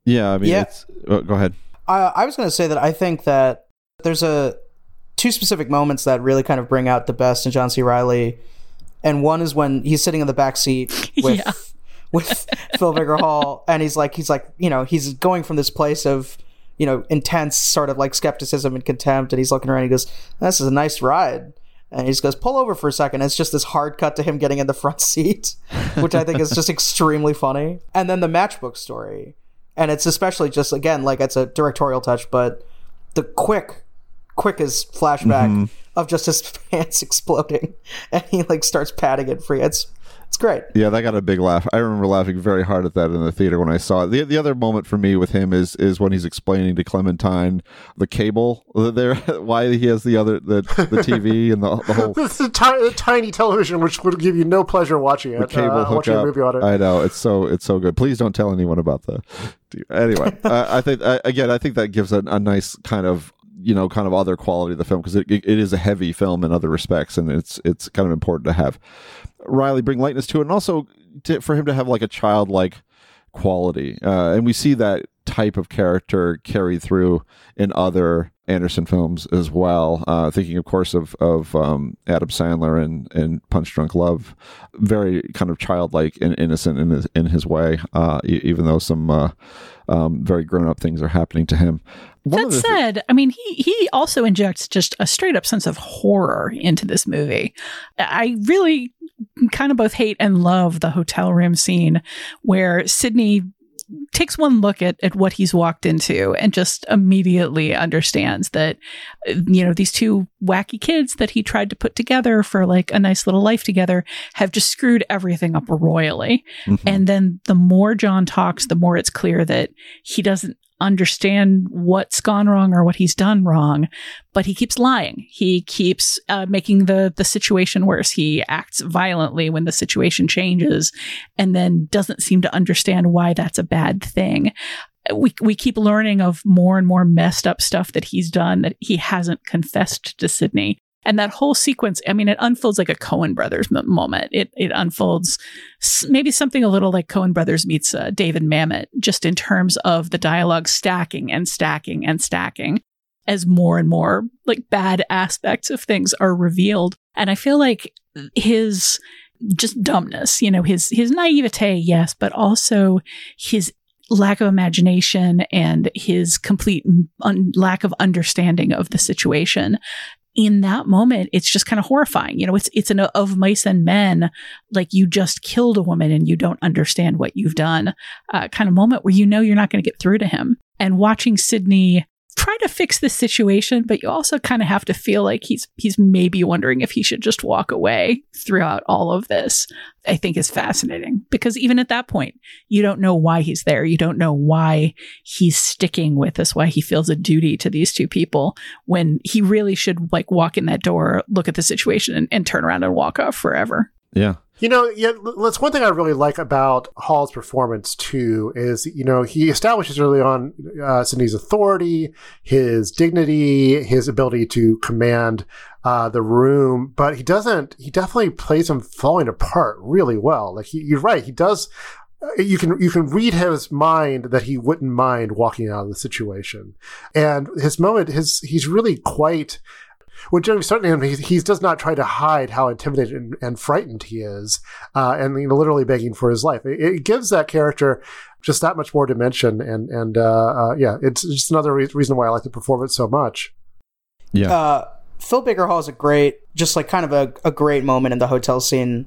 Yeah, I mean, yeah. Oh, go ahead. I was going to say that I think that there's a two specific moments that really kind of bring out the best in John C. Reilly, and one is when he's sitting in the back seat with yeah. with Phil Baker Hall, and he's like he's like you know he's going from this place of you know intense sort of like skepticism and contempt, and he's looking around, and he goes, "This is a nice ride." And he just goes, pull over for a second. It's just this hard cut to him getting in the front seat, which I think is just extremely funny. And then the matchbook story. And it's especially just, again, like it's a directorial touch, but the quick quickest flashback mm-hmm. of just his pants exploding, and he like starts patting it free. It's it's great. Yeah, that got a big laugh. I remember laughing very hard at that in the theater when I saw it. The, the other moment for me with him is is when he's explaining to Clementine the cable there, why he has the other the the TV and the, the whole this is a tiny television which would give you no pleasure watching it. The cable uh, watching a movie on it. I know it's so it's so good. Please don't tell anyone about the. Anyway, uh, I think uh, again, I think that gives a, a nice kind of you know kind of other quality of the film because it, it is a heavy film in other respects and it's it's kind of important to have Reilly bring lightness to it and also to, for him to have like a childlike quality uh, and we see that type of character carried through in other Anderson films as well. Uh, thinking, of course, of of um, Adam Sandler and and Punch Drunk Love, very kind of childlike and innocent in his in his way, uh, even though some uh, um, very grown up things are happening to him. That said, th- I mean, he he also injects just a straight up sense of horror into this movie. I really kind of both hate and love the hotel room scene where Sydney takes one look at, at what he's walked into and just immediately understands that, you know, these two wacky kids that he tried to put together for like a nice little life together have just screwed everything up royally. Mm-hmm. And then the more John talks, the more it's clear that he doesn't understand what's gone wrong or what he's done wrong, but he keeps lying. He keeps uh, making the the situation worse. He acts violently when the situation changes, and then doesn't seem to understand why that's a bad thing. We we keep learning of more and more messed up stuff that he's done that he hasn't confessed to Sydney. And that whole sequence, I mean, it unfolds like a Coen Brothers m- moment. It it unfolds maybe something a little like Coen Brothers meets uh, David Mamet, just in terms of the dialogue stacking and stacking and stacking. as more and more like bad aspects of things are revealed. And I feel like his just dumbness, you know, his his naivete, yes, but also his lack of imagination and his complete un- lack of understanding of the situation in that moment, it's just kind of horrifying. You know, it's it's an of mice and men, like you just killed a woman and you don't understand what you've done, uh, kind of moment where you know you're not going to get through to him. And watching Sydney try to fix this situation, but you also kind of have to feel like he's he's maybe wondering if he should just walk away throughout all of this. I think is fascinating because even at that point, you don't know why he's there. You don't know why he's sticking with this, why he feels a duty to these two people when he really should like walk in that door, look at the situation and, and turn around and walk off forever. Yeah. You know, yeah, that's one thing I really like about Hall's performance too. Is you know he establishes early on uh, Sydney's authority, his dignity, his ability to command uh, the room, but he doesn't. He definitely plays him falling apart really well. Like he, you're right, he does. Uh, you can you can read his mind that he wouldn't mind walking out of the situation, and his moment, his he's really quite when Jeremy starting him, he, he does not try to hide how intimidated and, and frightened he is, uh, and you know, literally begging for his life. It, it, gives that character just that much more dimension, and and uh, uh, yeah, it's just another re- reason why I like the performance so much. Yeah. Uh, Phil Baker Hall is a great, just like kind of a, a great moment in the hotel scene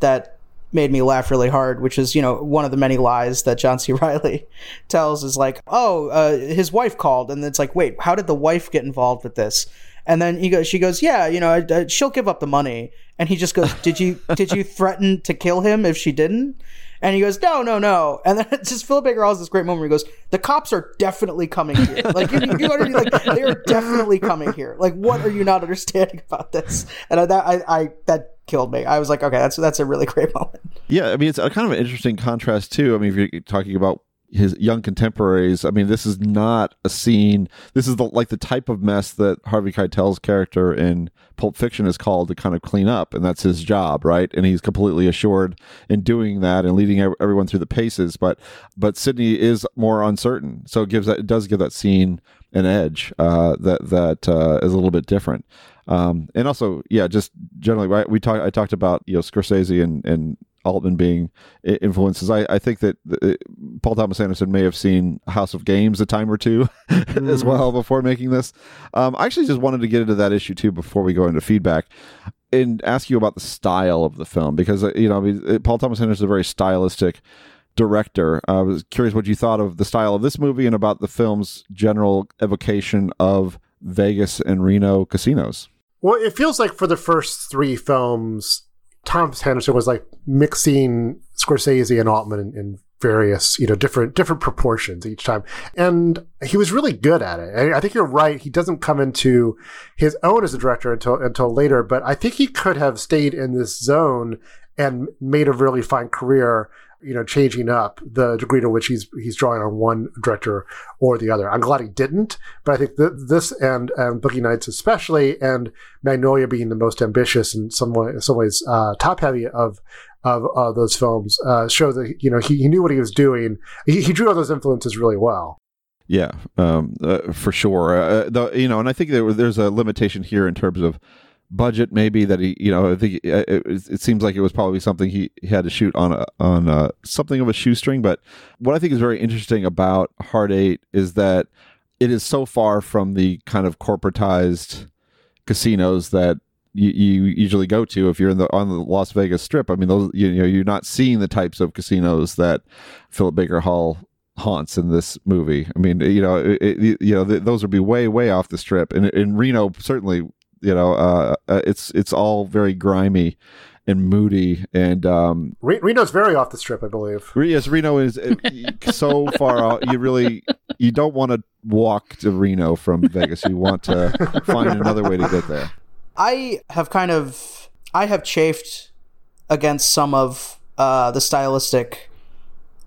that made me laugh really hard, which is, you know, one of the many lies that John C. Reilly tells is like, oh, uh, his wife called. And it's like, wait, how did the wife get involved with this? And then he goes, she goes, yeah, you know, she'll give up the money. And he just goes, did you did you threaten to kill him if she didn't? And he goes, no, no, no. And then it's just Philip Baker has this great moment where he goes, the cops are definitely coming here. Like, you, you know what Like, they are definitely coming here. Like, what are you not understanding about this? And I, that, I, I, that killed me. I was like, okay, that's, that's a really great moment. Yeah. I mean, it's a kind of an interesting contrast too. I mean, if you're talking about his young contemporaries. I mean, this is not a scene. This is the, like the type of mess that Harvey Keitel's character in Pulp Fiction is called to kind of clean up, and that's his job, right? And he's completely assured in doing that and leading everyone through the paces. But but Sydney is more uncertain, so it gives that it does give that scene an edge uh, that that uh, is a little bit different. Um, and also, yeah, just generally, right? We talked. I talked about you know Scorsese and and Altman being influences. I, I think that the, Paul Thomas Anderson may have seen House of Games a time or two mm. as well before making this. Um, I actually just wanted to get into that issue too before we go into feedback and ask you about the style of the film because uh, you know I mean, Paul Thomas Anderson is a very stylistic director. I was curious what you thought of the style of this movie and about the film's general evocation of Vegas and Reno casinos. Well, it feels like for the first three films, Thomas Anderson was like mixing Scorsese and Altman in, in, various, you know, different different proportions each time, and he was really good at it. I think you're right; he doesn't come into his own as a director until until later. But I think he could have stayed in this zone and made a really fine career you know, changing up the degree to which he's he's drawing on one director or the other. I'm glad he didn't, but I think that this and and Boogie Nights especially, and Magnolia being the most ambitious and some way, in some ways uh, top heavy of of uh, those films, uh, show that you know he, he knew what he was doing. He, he drew on those influences really well. Yeah, um, uh, for sure. Uh, the, you know, and I think there, there's a limitation here in terms of budget maybe that he you know I think uh, it, it, it, seems like it was probably something he, he had to shoot on a, on a, something of a shoestring but what I think is very interesting about Hard 8 is that it is so far from the kind of corporatized casinos that you, you usually go to if you're in the on the Las Vegas strip I mean those you know you're not seeing the types of casinos that Philip Baker Hall haunts in this movie. I mean, you know, it, you know, th- those would be way, way off the strip. And in Reno, certainly you know, uh, uh, it's it's all very grimy and moody and um, Reno's very off the strip, I believe. Yes, Reno is uh, so far out. You really you don't want to walk to Reno from Vegas. You want to find another way to get there. I have kind of I have chafed against some of uh, the stylistic,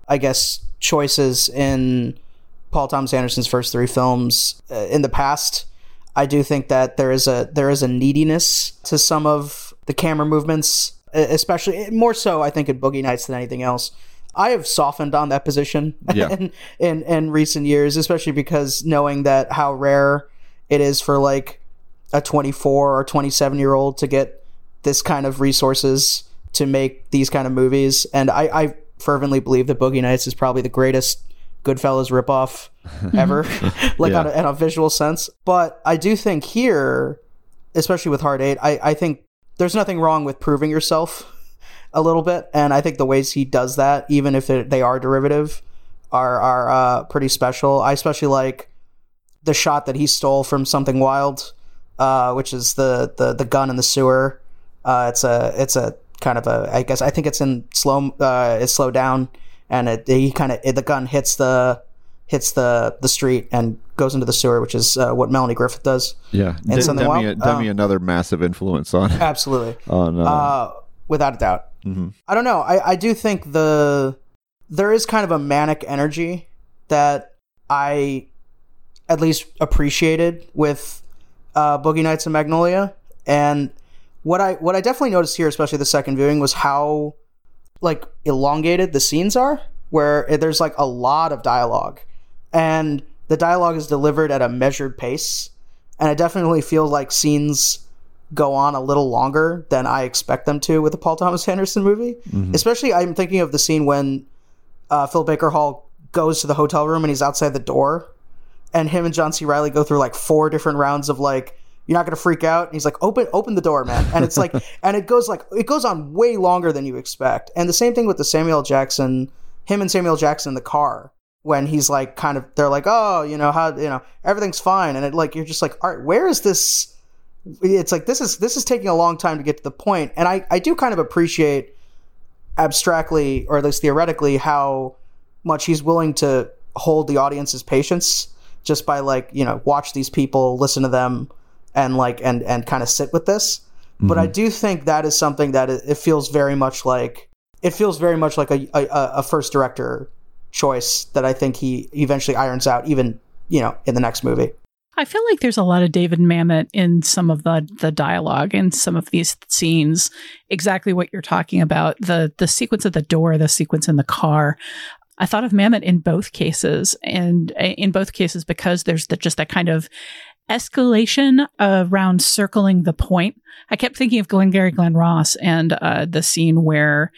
I guess, choices in Paul Thomas Anderson's first three films uh, in the past. I do think that there is a there is a neediness to some of the camera movements, especially eh, more so I think in Boogie Nights than anything else. I have softened on that position yeah. in, in in recent years, especially because knowing that how rare it is for like a 24 or 27 year old to get this kind of resources to make these kind of movies. And I, I fervently believe that Boogie Nights is probably the greatest Goodfellas ripoff ever, like Yeah. on a, in a visual sense. But I do think here, especially with Hard Eight, I, I think there's nothing wrong with proving yourself a little bit, and I think the ways he does that, even if it, they are derivative, are are uh, pretty special. I especially like the shot that he stole from Something Wild, uh, which is the, the the gun in the sewer. Uh, it's a it's a kind of a I guess I think it's in slow uh, it's slowed down and it he kind of the gun hits the hits the the street and goes into the sewer, which is uh, what Melanie Griffith does. Yeah, and De- something Demme, wild. Demme Um, another massive influence on absolutely on uh, uh, without a doubt. mhm. I don't know. I, I do think the there is kind of a manic energy that I at least appreciated with uh, Boogie Nights and Magnolia, and what I what I definitely noticed here, especially the second viewing, was how like elongated the scenes are, where there's like a lot of dialogue, and the dialogue is delivered at a measured pace, and I definitely feel like scenes go on a little longer than I expect them to with a Paul Thomas Anderson movie. Mhm. Especially, I'm thinking of the scene when uh, Phil Baker Hall goes to the hotel room and he's outside the door, and him and John C. Reilly go through like four different rounds of like, "You're not gonna freak out," and he's like, "Open, open the door, man!" And it's like, and it goes like, it goes on way longer than you expect. And the same thing with the Samuel Jackson, him and Samuel Jackson in the car when he's like, kind of, they're like, "Oh, you know how, you know, everything's fine," and it like, you're just like, "All right, where is this?" it's like this is this is taking a long time to get to the point. point and i i do kind of appreciate abstractly or at least theoretically how much he's willing to hold the audience's patience just by like you know watch these people listen to them and like and and kind of sit with this but i mm-hmm. do think that is something that it, it feels very much like it feels very much like a, a a first director choice that i think he eventually irons out even you know in the next movie I feel like there's a lot of David Mamet in some of the the dialogue in some of these scenes. Exactly what you're talking about the the sequence at the door, the sequence in the car. I thought of Mamet in both cases, and in both cases because there's the, just that kind of escalation around circling the point. I kept thinking of Glengarry Glen Ross and uh, the scene where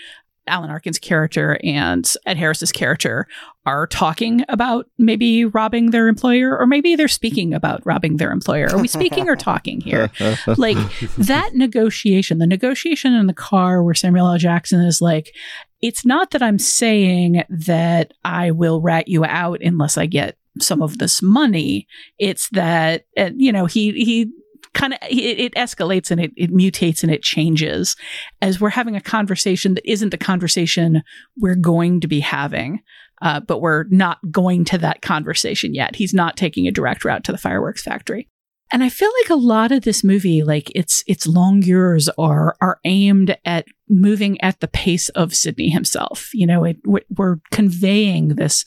Alan Arkin's character and Ed Harris's character are talking about maybe robbing their employer, or maybe they're speaking about robbing their employer. Are we speaking or talking here? like that negotiation, the negotiation in the car where Samuel L. Jackson is like, it's not that I'm saying that I will rat you out unless I get some of this money. It's that, uh, you know, he, he, kind of it, it escalates and it, it mutates and it changes as we're having a conversation that isn't the conversation we're going to be having uh, but we're not going to that conversation yet he's not taking a direct route to the fireworks factory and i feel like a lot of this movie like its its longueurs are are aimed at moving at the pace of Sydney himself. You know it, we're- we're conveying this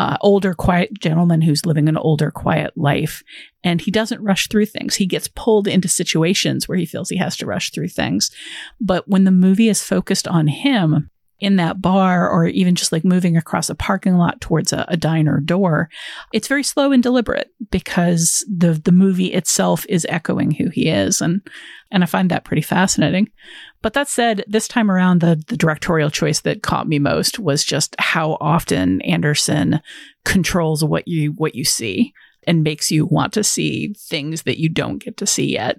uh, older quiet gentleman who's living an older quiet life. And he doesn't rush through things. He gets pulled into situations where he feels he has to rush through things. But when the movie is focused on him in that bar or even just like moving across a parking lot towards a, a diner door it's very slow and deliberate because the the movie itself is echoing who he is. And and I find that pretty fascinating. But that said this time around the the directorial choice that caught me most was just how often Anderson controls what you what you see and makes you want to see things that you don't get to see yet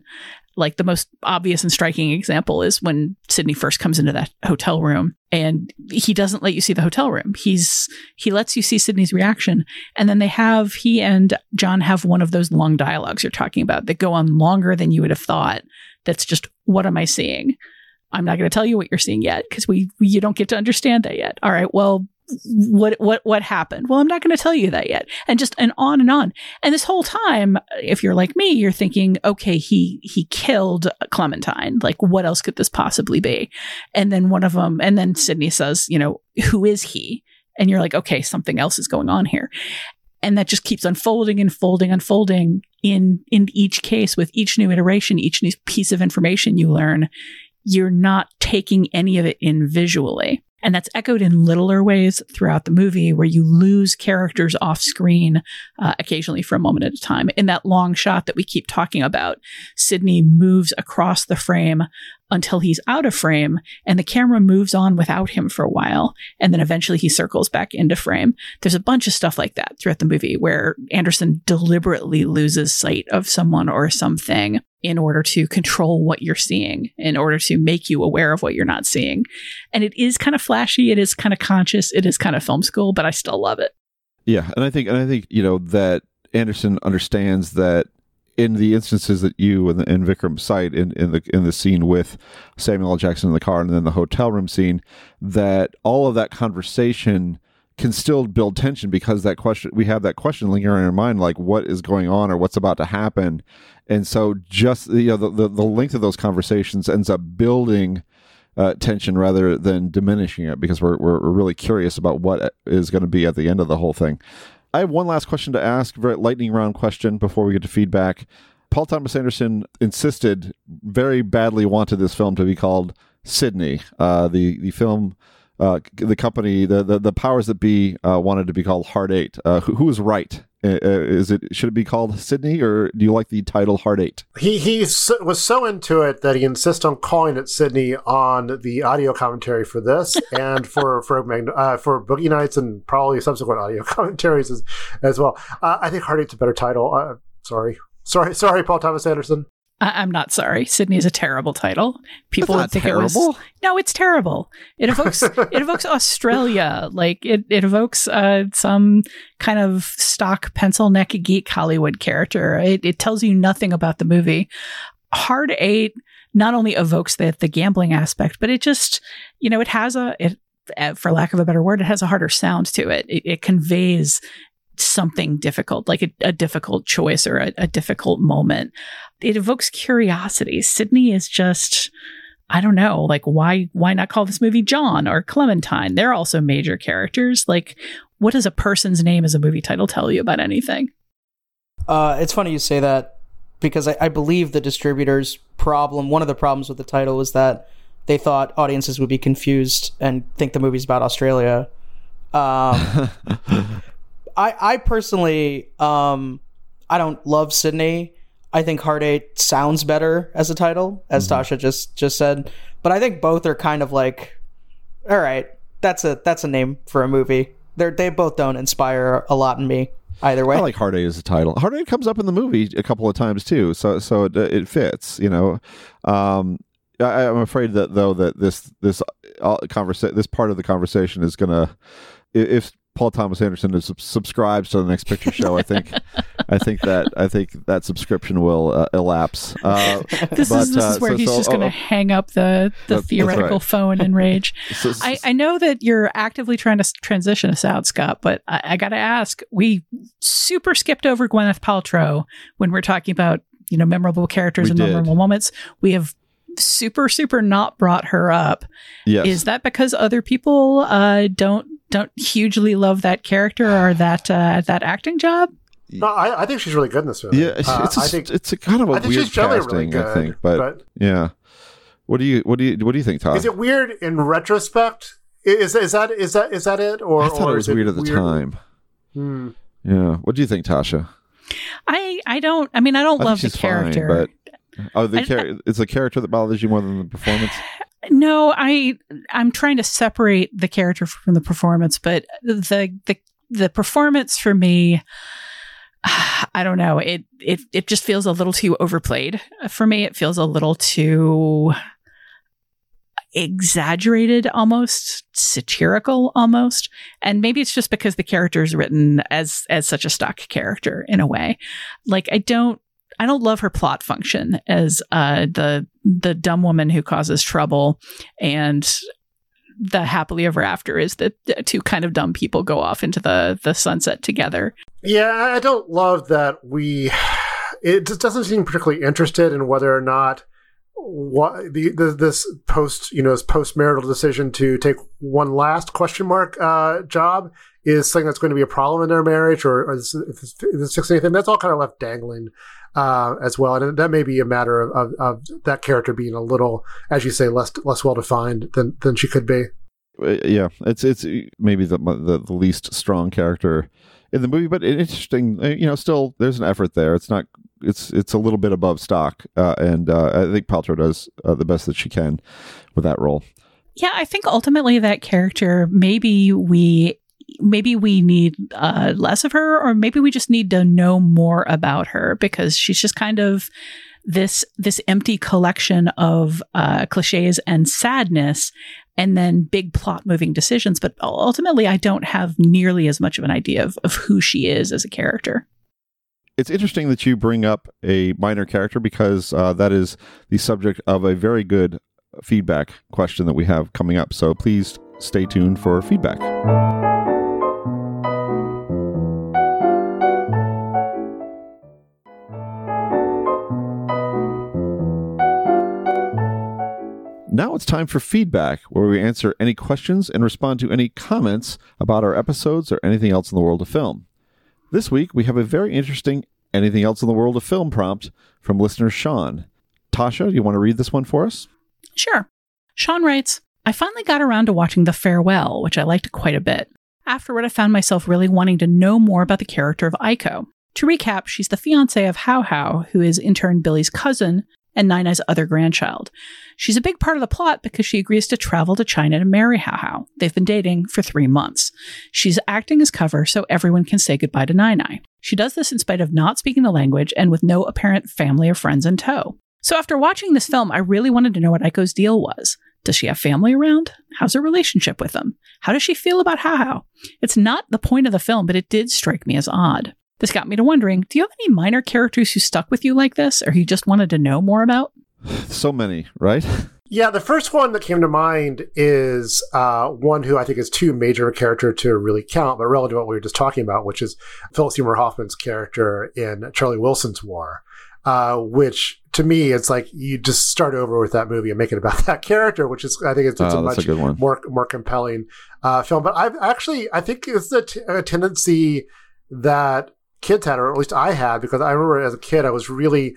like the most obvious and striking example is when Sydney first comes into that hotel room and he doesn't let you see the hotel room. He's he lets you see Sydney's reaction and then they have he and John have one of those long dialogues you're talking about that go on longer than you would have thought. That's just what am I seeing? I'm not going to tell you what you're seeing yet because we you don't get to understand that yet. All right, well what what what happened? Well, I'm not going to tell you that yet. And just and on and on. And this whole time, if you're like me, you're thinking, okay, he he killed Clementine. Like, what else could this possibly be? And then one of them, and then Sydney says, you know, who is he? And you're like, okay, something else is going on here. And that just keeps unfolding, and unfolding, unfolding in in each case with each new iteration, each new piece of information you learn. You're not taking any of it in visually. And that's echoed in littler ways throughout the movie where you lose characters off screen uh, occasionally for a moment at a time. In that long shot that we keep talking about, Sydney moves across the frame until he's out of frame and the camera moves on without him for a while. And then eventually he circles back into frame. There's a bunch of stuff like that throughout the movie where Anderson deliberately loses sight of someone or something in order to control what you're seeing, in order to make you aware of what you're not seeing. And it is kind of flashy, it is kind of conscious, it is kind of film school, but I still love it. Yeah, and I think and I think, you know, that Anderson understands that in the instances that you and, and Vikram cite in, in the in the scene with Samuel L. Jackson in the car and then the hotel room scene, that all of that conversation can still build tension because that question we have that question lingering in our mind like what is going on or what's about to happen and so just you know the, the, the length of those conversations ends up building uh, tension rather than diminishing it because we're, we're, really curious about what is going to be at the end of the whole thing I have one last question to ask, very lightning round question before we get to feedback. Paul Thomas Anderson insisted, very badly wanted this film to be called sydney Uh, the the film, uh, the company, the, the, the powers that be uh, wanted to be called Hard Eight. Uh, who, who was right? Uh, uh, is it should it be called Sydney, or do you like the title Hard Eight? He he was so into it that he insists on calling it Sydney on the audio commentary for this and for for uh, for Boogie Nights and probably subsequent audio commentaries as, as well. Uh, I think Hard Eight's a better title. Uh, sorry, sorry, sorry, Paul Thomas Anderson. I- am not sorry. Sydney is a terrible title. People would think terrible. it was no. It's terrible. It evokes it evokes Australia. Like it it evokes uh, some kind of stock pencil neck geek Hollywood character. It, it tells you nothing about the movie. Hard Eight not only evokes the the gambling aspect, but it just you know it has a it uh, for lack of a better word, it has a harder sound to it. It, it conveys something difficult, like a, a difficult choice or a, a difficult moment. It evokes curiosity. Sydney is just, I don't know, like why why not call this movie John or Clementine? They're also major characters. Like, what does a person's name as a movie title tell you about anything? Uh, it's funny you say that because I, I believe the distributor's problem, one of the problems with the title was that they thought audiences would be confused and think the movie's about Australia. Um, I I personally um I don't love Sydney. I think Hard Eight sounds better as a title, as mm-hmm. Tasha just just said. But I think both are kind of like, all right, that's a that's a name for a movie. They they both don't inspire a lot in me either way. I like Hard Eight as a title. Hard Eight comes up in the movie a couple of times too, so so it, it fits. You know, um, I, am afraid that though that this this uh, conversation this part of the conversation is gonna if Paul Thomas Anderson is, subscribes to the Next Picture Show, I think, I think that I think that subscription will uh, elapse. Uh, this but, is this uh, is where so, he's so, just going to oh, hang up the the theoretical right. phone in rage. so, I, I know that you're actively trying to transition us out, Scott, but I, I got to ask: we super skipped over Gwyneth Paltrow when we're talking about you know memorable characters and memorable moments. We have super super not brought her up. Yes. Is that because other people uh, don't don't hugely love that character or that uh, that acting job. No, I, I, think she's really good in this film. Yeah, it's, uh, a, I think it's a kind of a weird casting. Really good, I think, but, but, yeah. What do you what do you what do you think, Todd? Is it weird in retrospect? Is is that is that is that it? Or I thought or it was weird at the weird? time. Hmm. Yeah. What do you think, Tasha? I I don't. I mean, I don't I love the character. Fine, but oh, the char- it's the character that bothers you more than the performance. No, I I'm trying to separate the character from the performance, but the the the performance for me I don't know. It it it just feels a little too overplayed for me. It feels a little too exaggerated almost satirical almost and maybe it's just because the character is written as as such a stock character in a way like i don't I don't love her plot function as uh, the the dumb woman who causes trouble, and the happily ever after is that two kind of dumb people go off into the the sunset together. Yeah, I don't love that we. It just doesn't seem particularly interested in whether or not what the, the this post you know this post marital decision to take one last question mark uh, job is something that's going to be a problem in their marriage or, or is, is, is anything that's all kind of left dangling uh, as well. And that may be a matter of, of, of, that character being a little, as you say, less less well defined than than she could be. Uh, yeah, it's it's maybe the, the the least strong character in the movie, but interesting. uh, You know, still there's an effort there. It's not. It's it's a little bit above stock, uh, and uh, I think Paltrow does uh, the best that she can with that role. Yeah, I think ultimately that character, maybe we maybe we need uh, less of her, or maybe we just need to know more about her because she's just kind of this this empty collection of uh, cliches and sadness, and then big plot moving decisions. But ultimately, I don't have nearly as much of an idea of, of who she is as a character. It's interesting that you bring up a minor character because uh, that is the subject of a very good feedback question that we have coming up. So please stay tuned for feedback. Now it's time for feedback, where we answer any questions and respond to any comments about our episodes or anything else in the world of film. This week, we have a very interesting anything else in the world of film prompt from listener Sean. Tasha, do you want to read this one for us? Sure. Sean writes I finally got around to watching The Farewell, which I liked quite a bit. Afterward, I found myself really wanting to know more about the character of Aiko. To recap, she's the fiancée of Hao Hao, who is in turn Billi's cousin and Nai's other grandchild. She's a big part of the plot because she agrees to travel to China to marry Hao Hao. They've been dating for three months. She's acting as cover so everyone can say goodbye to Nai. She does this in spite of not speaking the language and with no apparent family or friends in tow. So after watching this film, I really wanted to know what Aiko's deal was. Does she have family around? How's her relationship with them? How does she feel about Hao Hao? It's not the point of the film, but it did strike me as odd. This got me to wondering do you have any minor characters who stuck with you like this or you just wanted to know more about? So many, right? Yeah, the first one that came to mind is uh, one who I think is too major a character to really count, but relative to what we were just talking about, which is Philip Seymour Hoffman's character in Charlie Wilson's War. Uh, which to me, it's like you just start over with that movie and make it about that character, which is I think it's, it's Oh, a much a good one. more more compelling uh, film. But I've actually I think it's a, t- a tendency that kids had, or at least I had, because I remember as a kid I was really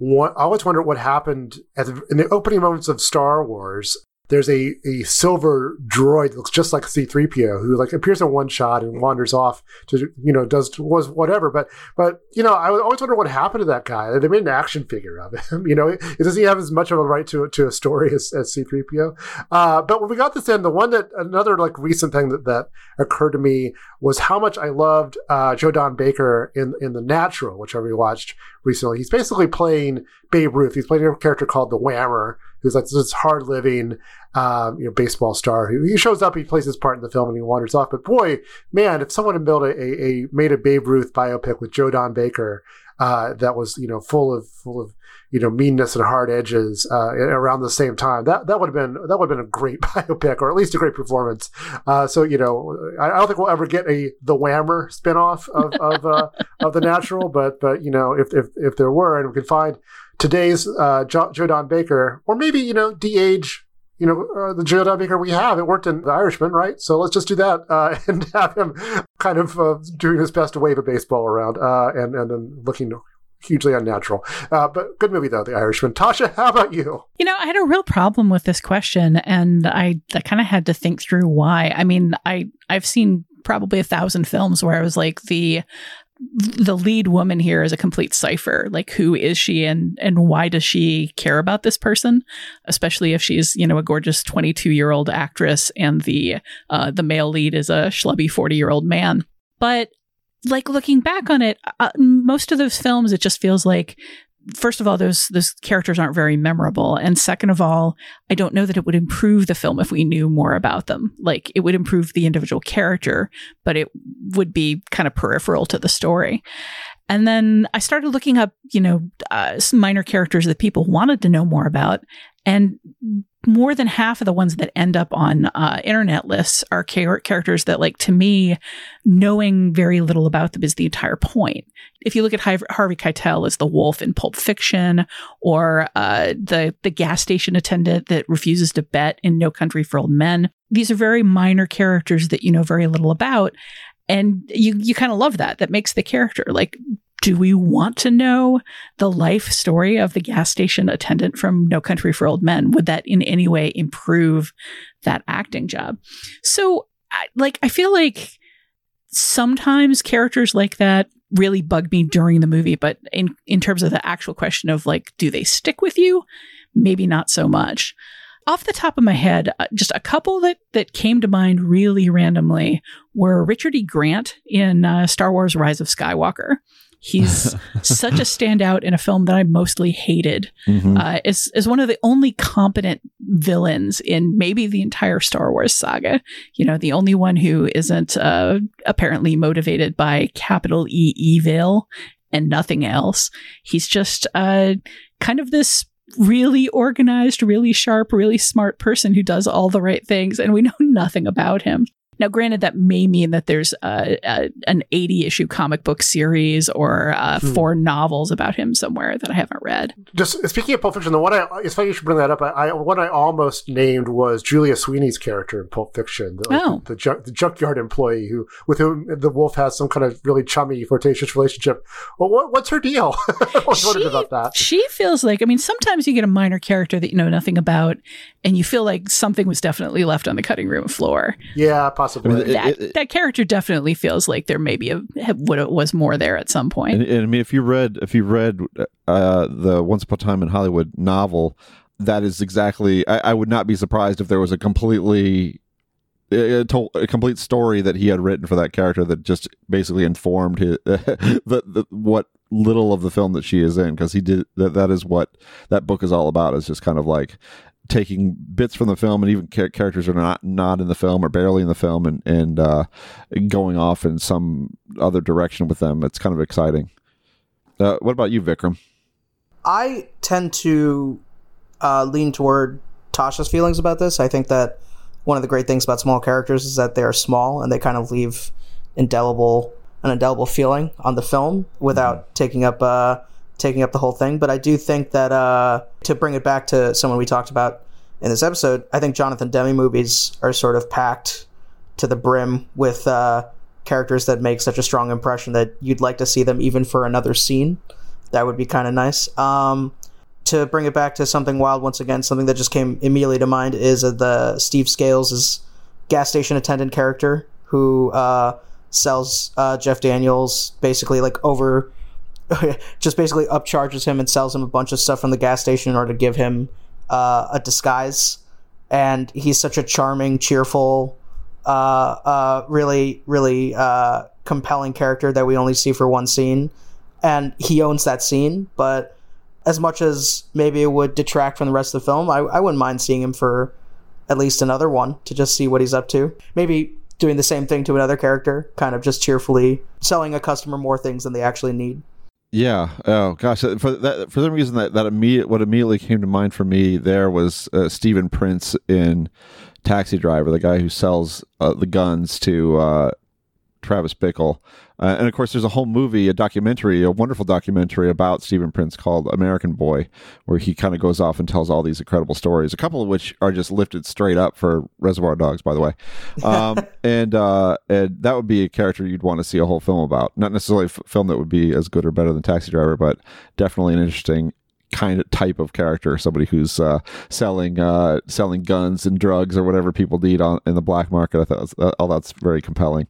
I always wondered what happened at the, in the opening moments of Star Wars. There's a, a silver droid that looks just like C-3PO who like appears in one shot and wanders off to you know does was whatever. But but you know I always wonder what happened to that guy. They made an action figure of him. You know does he have as much of a right to to a story as, as C-3PO? Uh, but when we got this in, the one that another like recent thing that, that occurred to me was how much I loved uh, Joe Don Baker in in The Natural, which I rewatched recently. He's basically playing Babe Ruth. He's playing a character called the Whammer, who's like this hard living, um, you know, baseball star. Who he shows up, he plays his part in the film, and he wanders off. But boy, man, if someone had built a, a, a made a Babe Ruth biopic with Joe Don Baker, uh, that was you know full of full of you know meanness and hard edges uh, around the same time. That that would have been that would have been a great biopic, or at least a great performance. Uh, so you know, I, I don't think we'll ever get a the Whammer spinoff of of, uh, of the Natural, but but you know, if if if there were, and we could find today's uh, jo- Joe Don Baker, or maybe you know de-age. You know uh, the Joe Don Baker we have. It worked in The Irishman, right? So let's just do that uh, and have him kind of uh, doing his best to wave a baseball around uh, and and then looking hugely unnatural. Uh, but good movie though, The Irishman. Tasha, how about you? You know, I had a real problem with this question, and I, I kind of had to think through why. I mean, I I've seen probably a thousand films where I was like the the lead woman here is a complete cipher. Like, who is she, and and why does she care about this person? Especially if she's you know a gorgeous twenty two year old actress, and the uh, the male lead is a schlubby forty year old man. But like looking back on it, uh, most of those films, it just feels like first of all, those those characters aren't very memorable, and second of all, I don't know that it would improve the film if we knew more about them. Like it would improve the individual character, but it would be kind of peripheral to the story. And then I started looking up, you know, uh, some minor characters that people wanted to know more about, and more than half of the ones that end up on uh, internet lists are char- characters that, like, to me, knowing very little about them is the entire point. If you look at Har- Harvey Keitel as the wolf in Pulp Fiction, or uh, the the gas station attendant that refuses to bet in No Country for Old Men, these are very minor characters that you know very little about, and you you kind of love that. That makes the character like do we want to know the life story of the gas station attendant from No Country for Old Men? Would that in any way improve that acting job? So, like, I feel like sometimes characters like that really bug me during the movie, but in in terms of the actual question of like, do they stick with you? Maybe not so much. Off the top of my head, uh, just a couple that that came to mind really randomly were Richard E. Grant in uh, Star Wars: Rise of Skywalker. He's such a standout in a film that I mostly hated. Mm-hmm. Uh, is is one of the only competent villains in maybe the entire Star Wars saga. You know, the only one who isn't uh, apparently motivated by capital E evil and nothing else. He's just uh, kind of this really organized, really sharp, really smart person who does all the right things, and we know nothing about him. Now, granted, that may mean that there's a, a, an 80 issue comic book series or uh, Hmm. four novels about him somewhere that I haven't read. Just speaking of Pulp Fiction, the one I it's funny you should bring that up. I, I one I almost named was Julia Sweeney's character in Pulp Fiction, the, Oh. the, junk, the junkyard employee who with whom the wolf has some kind of really chummy, flirtatious relationship. Well, what, what's her deal? I was wondering about that. She feels like, I mean, sometimes you get a minor character that you know nothing about, and you feel like something was definitely left on the cutting room floor. Yeah, possibly. That, that character definitely feels like there maybe a, what was more there at some point. And, and I mean, if you read if you read uh, the Once Upon a Time in Hollywood novel, that is exactly. I, I would not be surprised if there was a completely a, to- a complete story that he had written for that character that just basically informed his the, the what little of the film that she is in because he did that. That is what that book is all about. Is just kind of like taking bits from the film and even char- characters are not not in the film or barely in the film and and uh, going off in some other direction with them. It's kind of exciting. Uh, what about you, Vikram? I tend to uh, lean toward Tasha's feelings about this. I think that one of the great things about small characters is that they are small and they kind of leave indelible an indelible feeling on the film without taking up uh, taking up the whole thing. But I do think that uh, to bring it back to someone we talked about in this episode, I think Jonathan Demme movies are sort of packed to the brim with uh, characters that make such a strong impression that you'd like to see them even for another scene. That would be kind of nice. Um, to bring it back to something wild once again, something that just came immediately to mind is uh, the Steve Scales' gas station attendant character who uh, sells uh, Jeff Daniels basically like over, just basically upcharges him and sells him a bunch of stuff from the gas station in order to give him uh, a disguise. And he's such a charming, cheerful, uh, uh, really, really uh, compelling character that we only see for one scene. And he owns that scene, but as much as maybe it would detract from the rest of the film, I, I wouldn't mind seeing him for at least another one to just see what he's up to. Maybe doing the same thing to another character, kind of just cheerfully selling a customer more things than they actually need. Yeah. Oh gosh. For that, for some reason, that that immediate what immediately came to mind for me there was uh, Steven Prince in Taxi Driver, the guy who sells uh, the guns to uh, Travis Bickle. Uh, and of course, there's a whole movie, a documentary, a wonderful documentary about Steven Prince called American Boy, where he kind of goes off and tells all these incredible stories, a couple of which are just lifted straight up for Reservoir Dogs, by the way. Um, and, uh, and that would be a character you'd want to see a whole film about. Not necessarily a f- film that would be as good or better than Taxi Driver, but definitely an interesting kind of type of character somebody who's uh, selling uh, selling guns and drugs or whatever people need on in the black market i thought was- uh, all that's very compelling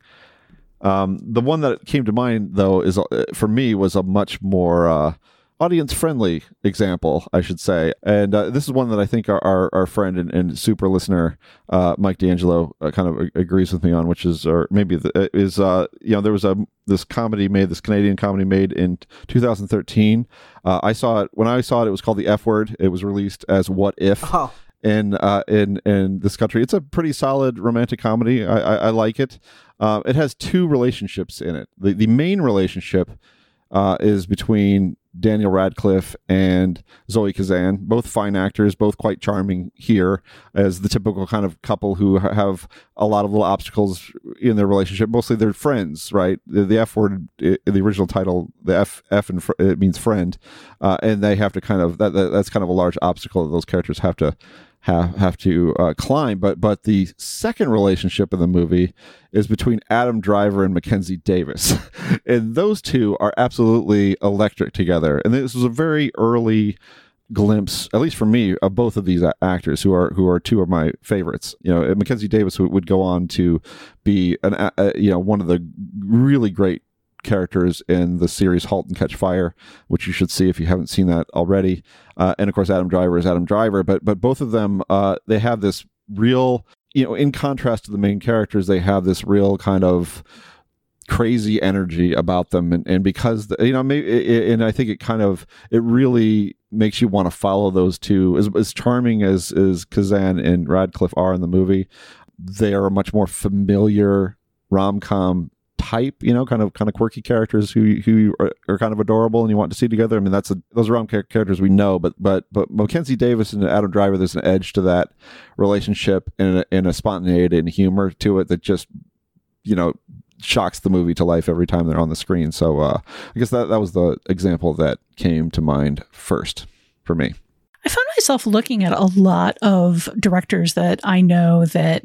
um, the one that came to mind though is uh, for me was a much more uh, audience friendly example i should say. And uh, this is one that i think our, our, our friend and, and super listener uh, mike d'angelo uh, kind of agrees with me on which is or maybe the, uh, is you know there was a this comedy made this canadian comedy made in 2013 uh, i saw it when i saw it it was called the f word it was released as what if. Oh. In uh, in in this country. It's a pretty solid romantic comedy. I, I, I like it. Uh, it has two relationships in it. The the main relationship uh, is between Daniel Radcliffe and Zoe Kazan, both fine actors, both quite charming here as the typical kind of couple who have a lot of little obstacles in their relationship. Mostly they're friends, right? The, the F word in the original title, the F F and fr- it means friend, uh, and they have to kind of that, that that's kind of a large obstacle that those characters have to have have to uh, climb. But but the second relationship in the movie is between Adam Driver and Mackenzie Davis, and those two are absolutely electric together. And this was a very early glimpse, at least for me, of both of these actors who are who are two of my favorites. You know, Mackenzie Davis would go on to be an uh, you know one of the really great characters in the series *Halt and Catch Fire*, which you should see if you haven't seen that already. Uh, and of course, Adam Driver is Adam Driver, but but both of them uh, they have this real you know in contrast to the main characters, they have this real kind of crazy energy about them and, and because the, you know maybe and i think it kind of it really makes you want to follow those two as, as charming as as kazan and radcliffe are in the movie they are a much more familiar rom-com type you know kind of kind of quirky characters who who are, are kind of adorable and you want to see together i mean that's a, those are all characters we know but but but mackenzie davis and adam driver there's an edge to that relationship and a, and a spontaneity and humor to it that just you know shocks the movie to life every time they're on the screen. So uh, I guess that that was the example that came to mind first for me. I found myself looking at a lot of directors that I know that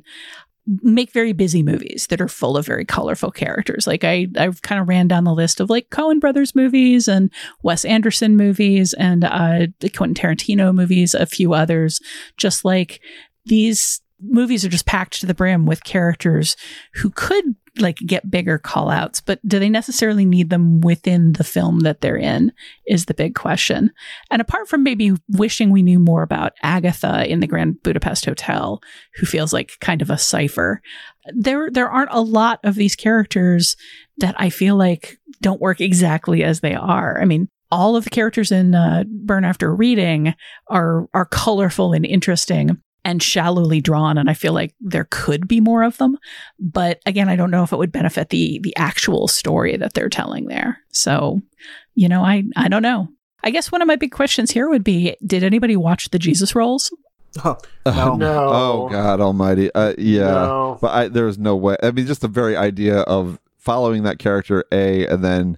make very busy movies that are full of very colorful characters. Like I, I've kind of ran down the list of like Coen Brothers movies and Wes Anderson movies and uh, the Quentin Tarantino movies, a few others. Just like these movies are just packed to the brim with characters who could like get bigger call outs, but do they necessarily need them within the film that they're in is the big question. And apart from maybe wishing we knew more about Agatha in the Grand Budapest Hotel, who feels like kind of a cipher, there there aren't a lot of these characters that I feel like don't work exactly as they are. I mean, all of the characters in uh, Burn After Reading are are colorful and interesting, and shallowly drawn and i feel like there could be more of them but again i don't know if it would benefit the the actual story that they're telling there so you know i i don't know i guess one of my big questions here would be did anybody watch the jesus rolls Oh, no. no. Oh God Almighty! Uh, yeah, no. but I, there's no way. I mean, just the very idea of following that character A and then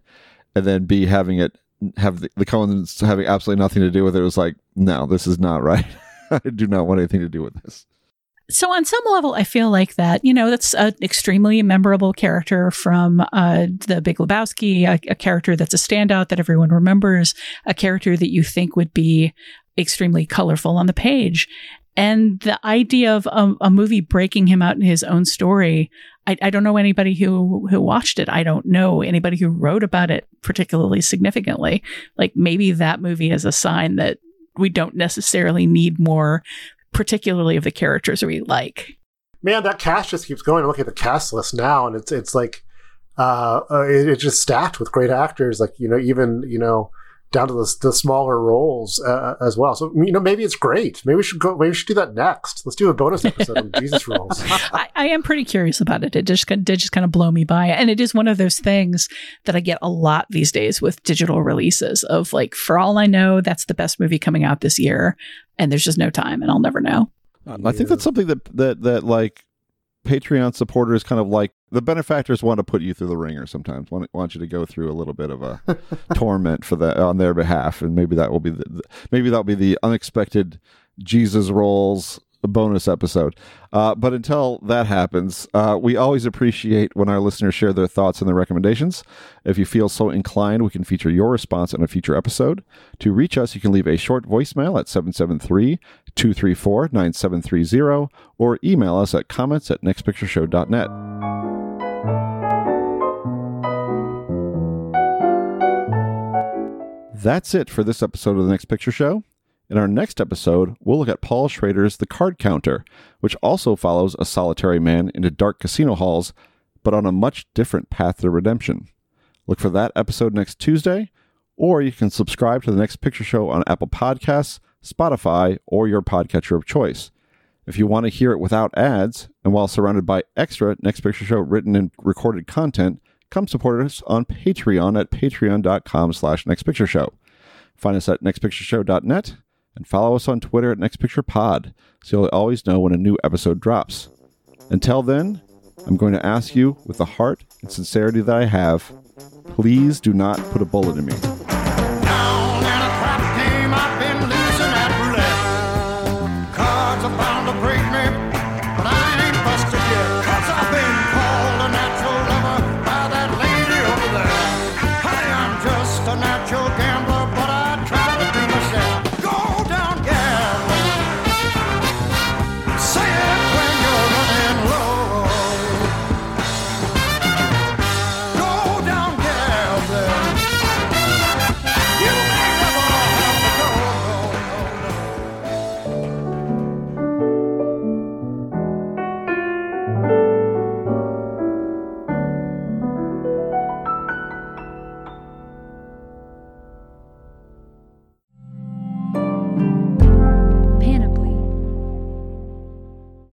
and then B having it have the, the Coens having absolutely nothing to do with it was like, no, this is not right. I do not want anything to do with this. So, on some level, I feel like that, you know, that's an extremely memorable character from uh, The Big Lebowski, a, a character that's a standout that everyone remembers, a character that you think would be extremely colorful on the page. And the idea of a, a, movie breaking him out in his own story, I, I, don't know anybody who who watched it. I don't know anybody who wrote about it particularly significantly. Like maybe that movie is a sign that we don't necessarily need more, particularly of the characters we like. Man, that cast just keeps going. I look at the cast list now, and it's it's like uh, uh it, it's just stacked with great actors. Like you know, even you know down to the, the smaller roles uh, as well. So you know, maybe it's great. Maybe we should go. Maybe we should do that next. Let's do a bonus episode on Jesus rolls. I, I, am pretty curious about it. It just did just kind of blow me by, and it is one of those things that I get a lot these days with digital releases. Of like, for all I know, that's the best movie coming out this year, and there's just no time, and I'll never know. I think that's something that that that like Patreon supporters kind of like the benefactors want to put you through the ringer sometimes. Want want you to go through a little bit of a torment for that on their behalf, and maybe that will be the, maybe that'll be the unexpected Jesus rolls bonus episode. Uh, but until that happens, uh, we always appreciate when our listeners share their thoughts and their recommendations. If you feel so inclined, we can feature your response in a future episode. To reach us, you can leave a short voicemail at 773 234 9730 or email us at comments at nextpictureshow.net. That's it for this episode of the Next Picture Show. In our next episode, we'll look at Paul Schrader's The Card Counter, which also follows a solitary man into dark casino halls, but on a much different path to redemption. Look for that episode next Tuesday, or you can subscribe to the Next Picture Show on Apple Podcasts, Spotify, or your podcatcher of choice. If you want to hear it without ads, and while surrounded by extra Next Picture Show written and recorded content, come support us on Patreon at patreon.com slash nextpictureshow. Find us at nextpictureshow.net and follow us on Twitter at NextPicturePod so you'll always know when a new episode drops. Until then, I'm going to ask you, with the heart and sincerity that I have, please do not put a bullet in me.